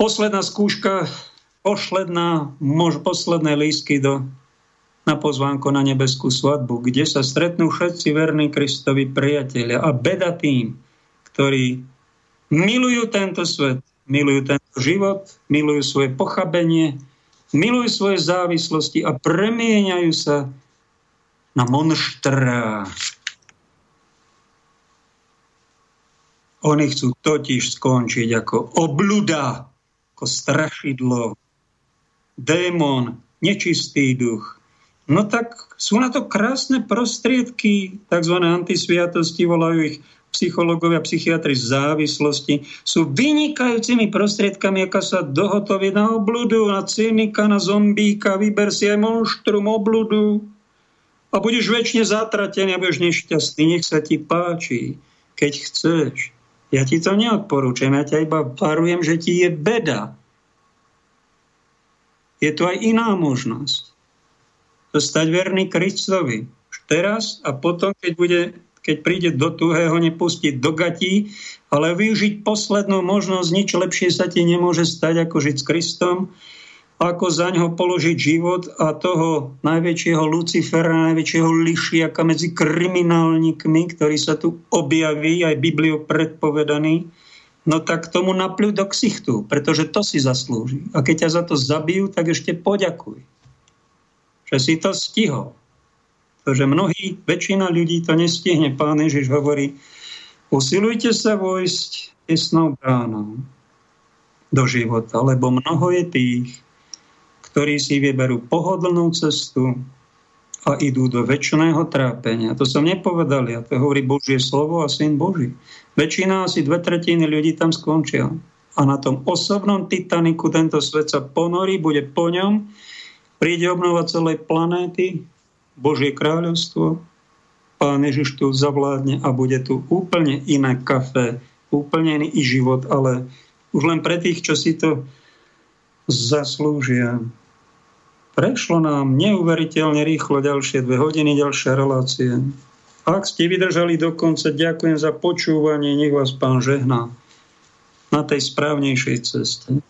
Posledná skúška, posledná, mož, posledné lísky do, na pozvánko na nebeskú svadbu, kde sa stretnú všetci verní Kristovi priatelia a beda tým, ktorí milujú tento svet, milujú tento život, milujú svoje pochabenie, milujú svoje závislosti a premieňajú sa na monštra. Oni chcú totiž skončiť ako obluda, ako strašidlo, démon, nečistý duch. No tak sú na to krásne prostriedky, tzv. antisviatosti, volajú ich psychológovia, psychiatri závislosti, sú vynikajúcimi prostriedkami, aká sa dohotoví na obludu, na cynika, na zombíka, vyber si aj monštrum obludu a budeš väčšine zatratený a budeš nešťastný. Nech sa ti páči, keď chceš. Ja ti to neodporúčam, ja ťa iba varujem, že ti je beda. Je tu aj iná možnosť. Zostať verný Kristovi. Teraz a potom, keď, bude, keď príde do tuhého, nepustiť do gatí, ale využiť poslednú možnosť. Nič lepšie sa ti nemôže stať, ako žiť s Kristom ako za ňo položiť život a toho najväčšieho Lucifera, najväčšieho lišiaka medzi kriminálnikmi, ktorý sa tu objaví, aj Bibliou predpovedaný, no tak tomu napľú do ksichtu, pretože to si zaslúži. A keď ťa za to zabijú, tak ešte poďakuj, že si to stihol. Pretože mnohí, väčšina ľudí to nestihne. Pán Ježiš hovorí, usilujte sa vojsť tesnou bránou do života, lebo mnoho je tých, ktorí si vyberú pohodlnú cestu a idú do väčšného trápenia. To som nepovedal, ja to hovorí Božie slovo a Syn Boží. Väčšina, asi dve tretiny ľudí tam skončia. A na tom osobnom Titaniku tento svet sa ponorí, bude po ňom, príde obnova celej planéty, Božie kráľovstvo, Pán Ježiš tu zavládne a bude tu úplne iné kafe, úplne iný život, ale už len pre tých, čo si to zaslúžia. Prešlo nám neuveriteľne rýchlo ďalšie dve hodiny, ďalšia relácie. Ak ste vydržali do konca, ďakujem za počúvanie, nech vás pán žehná na tej správnejšej ceste.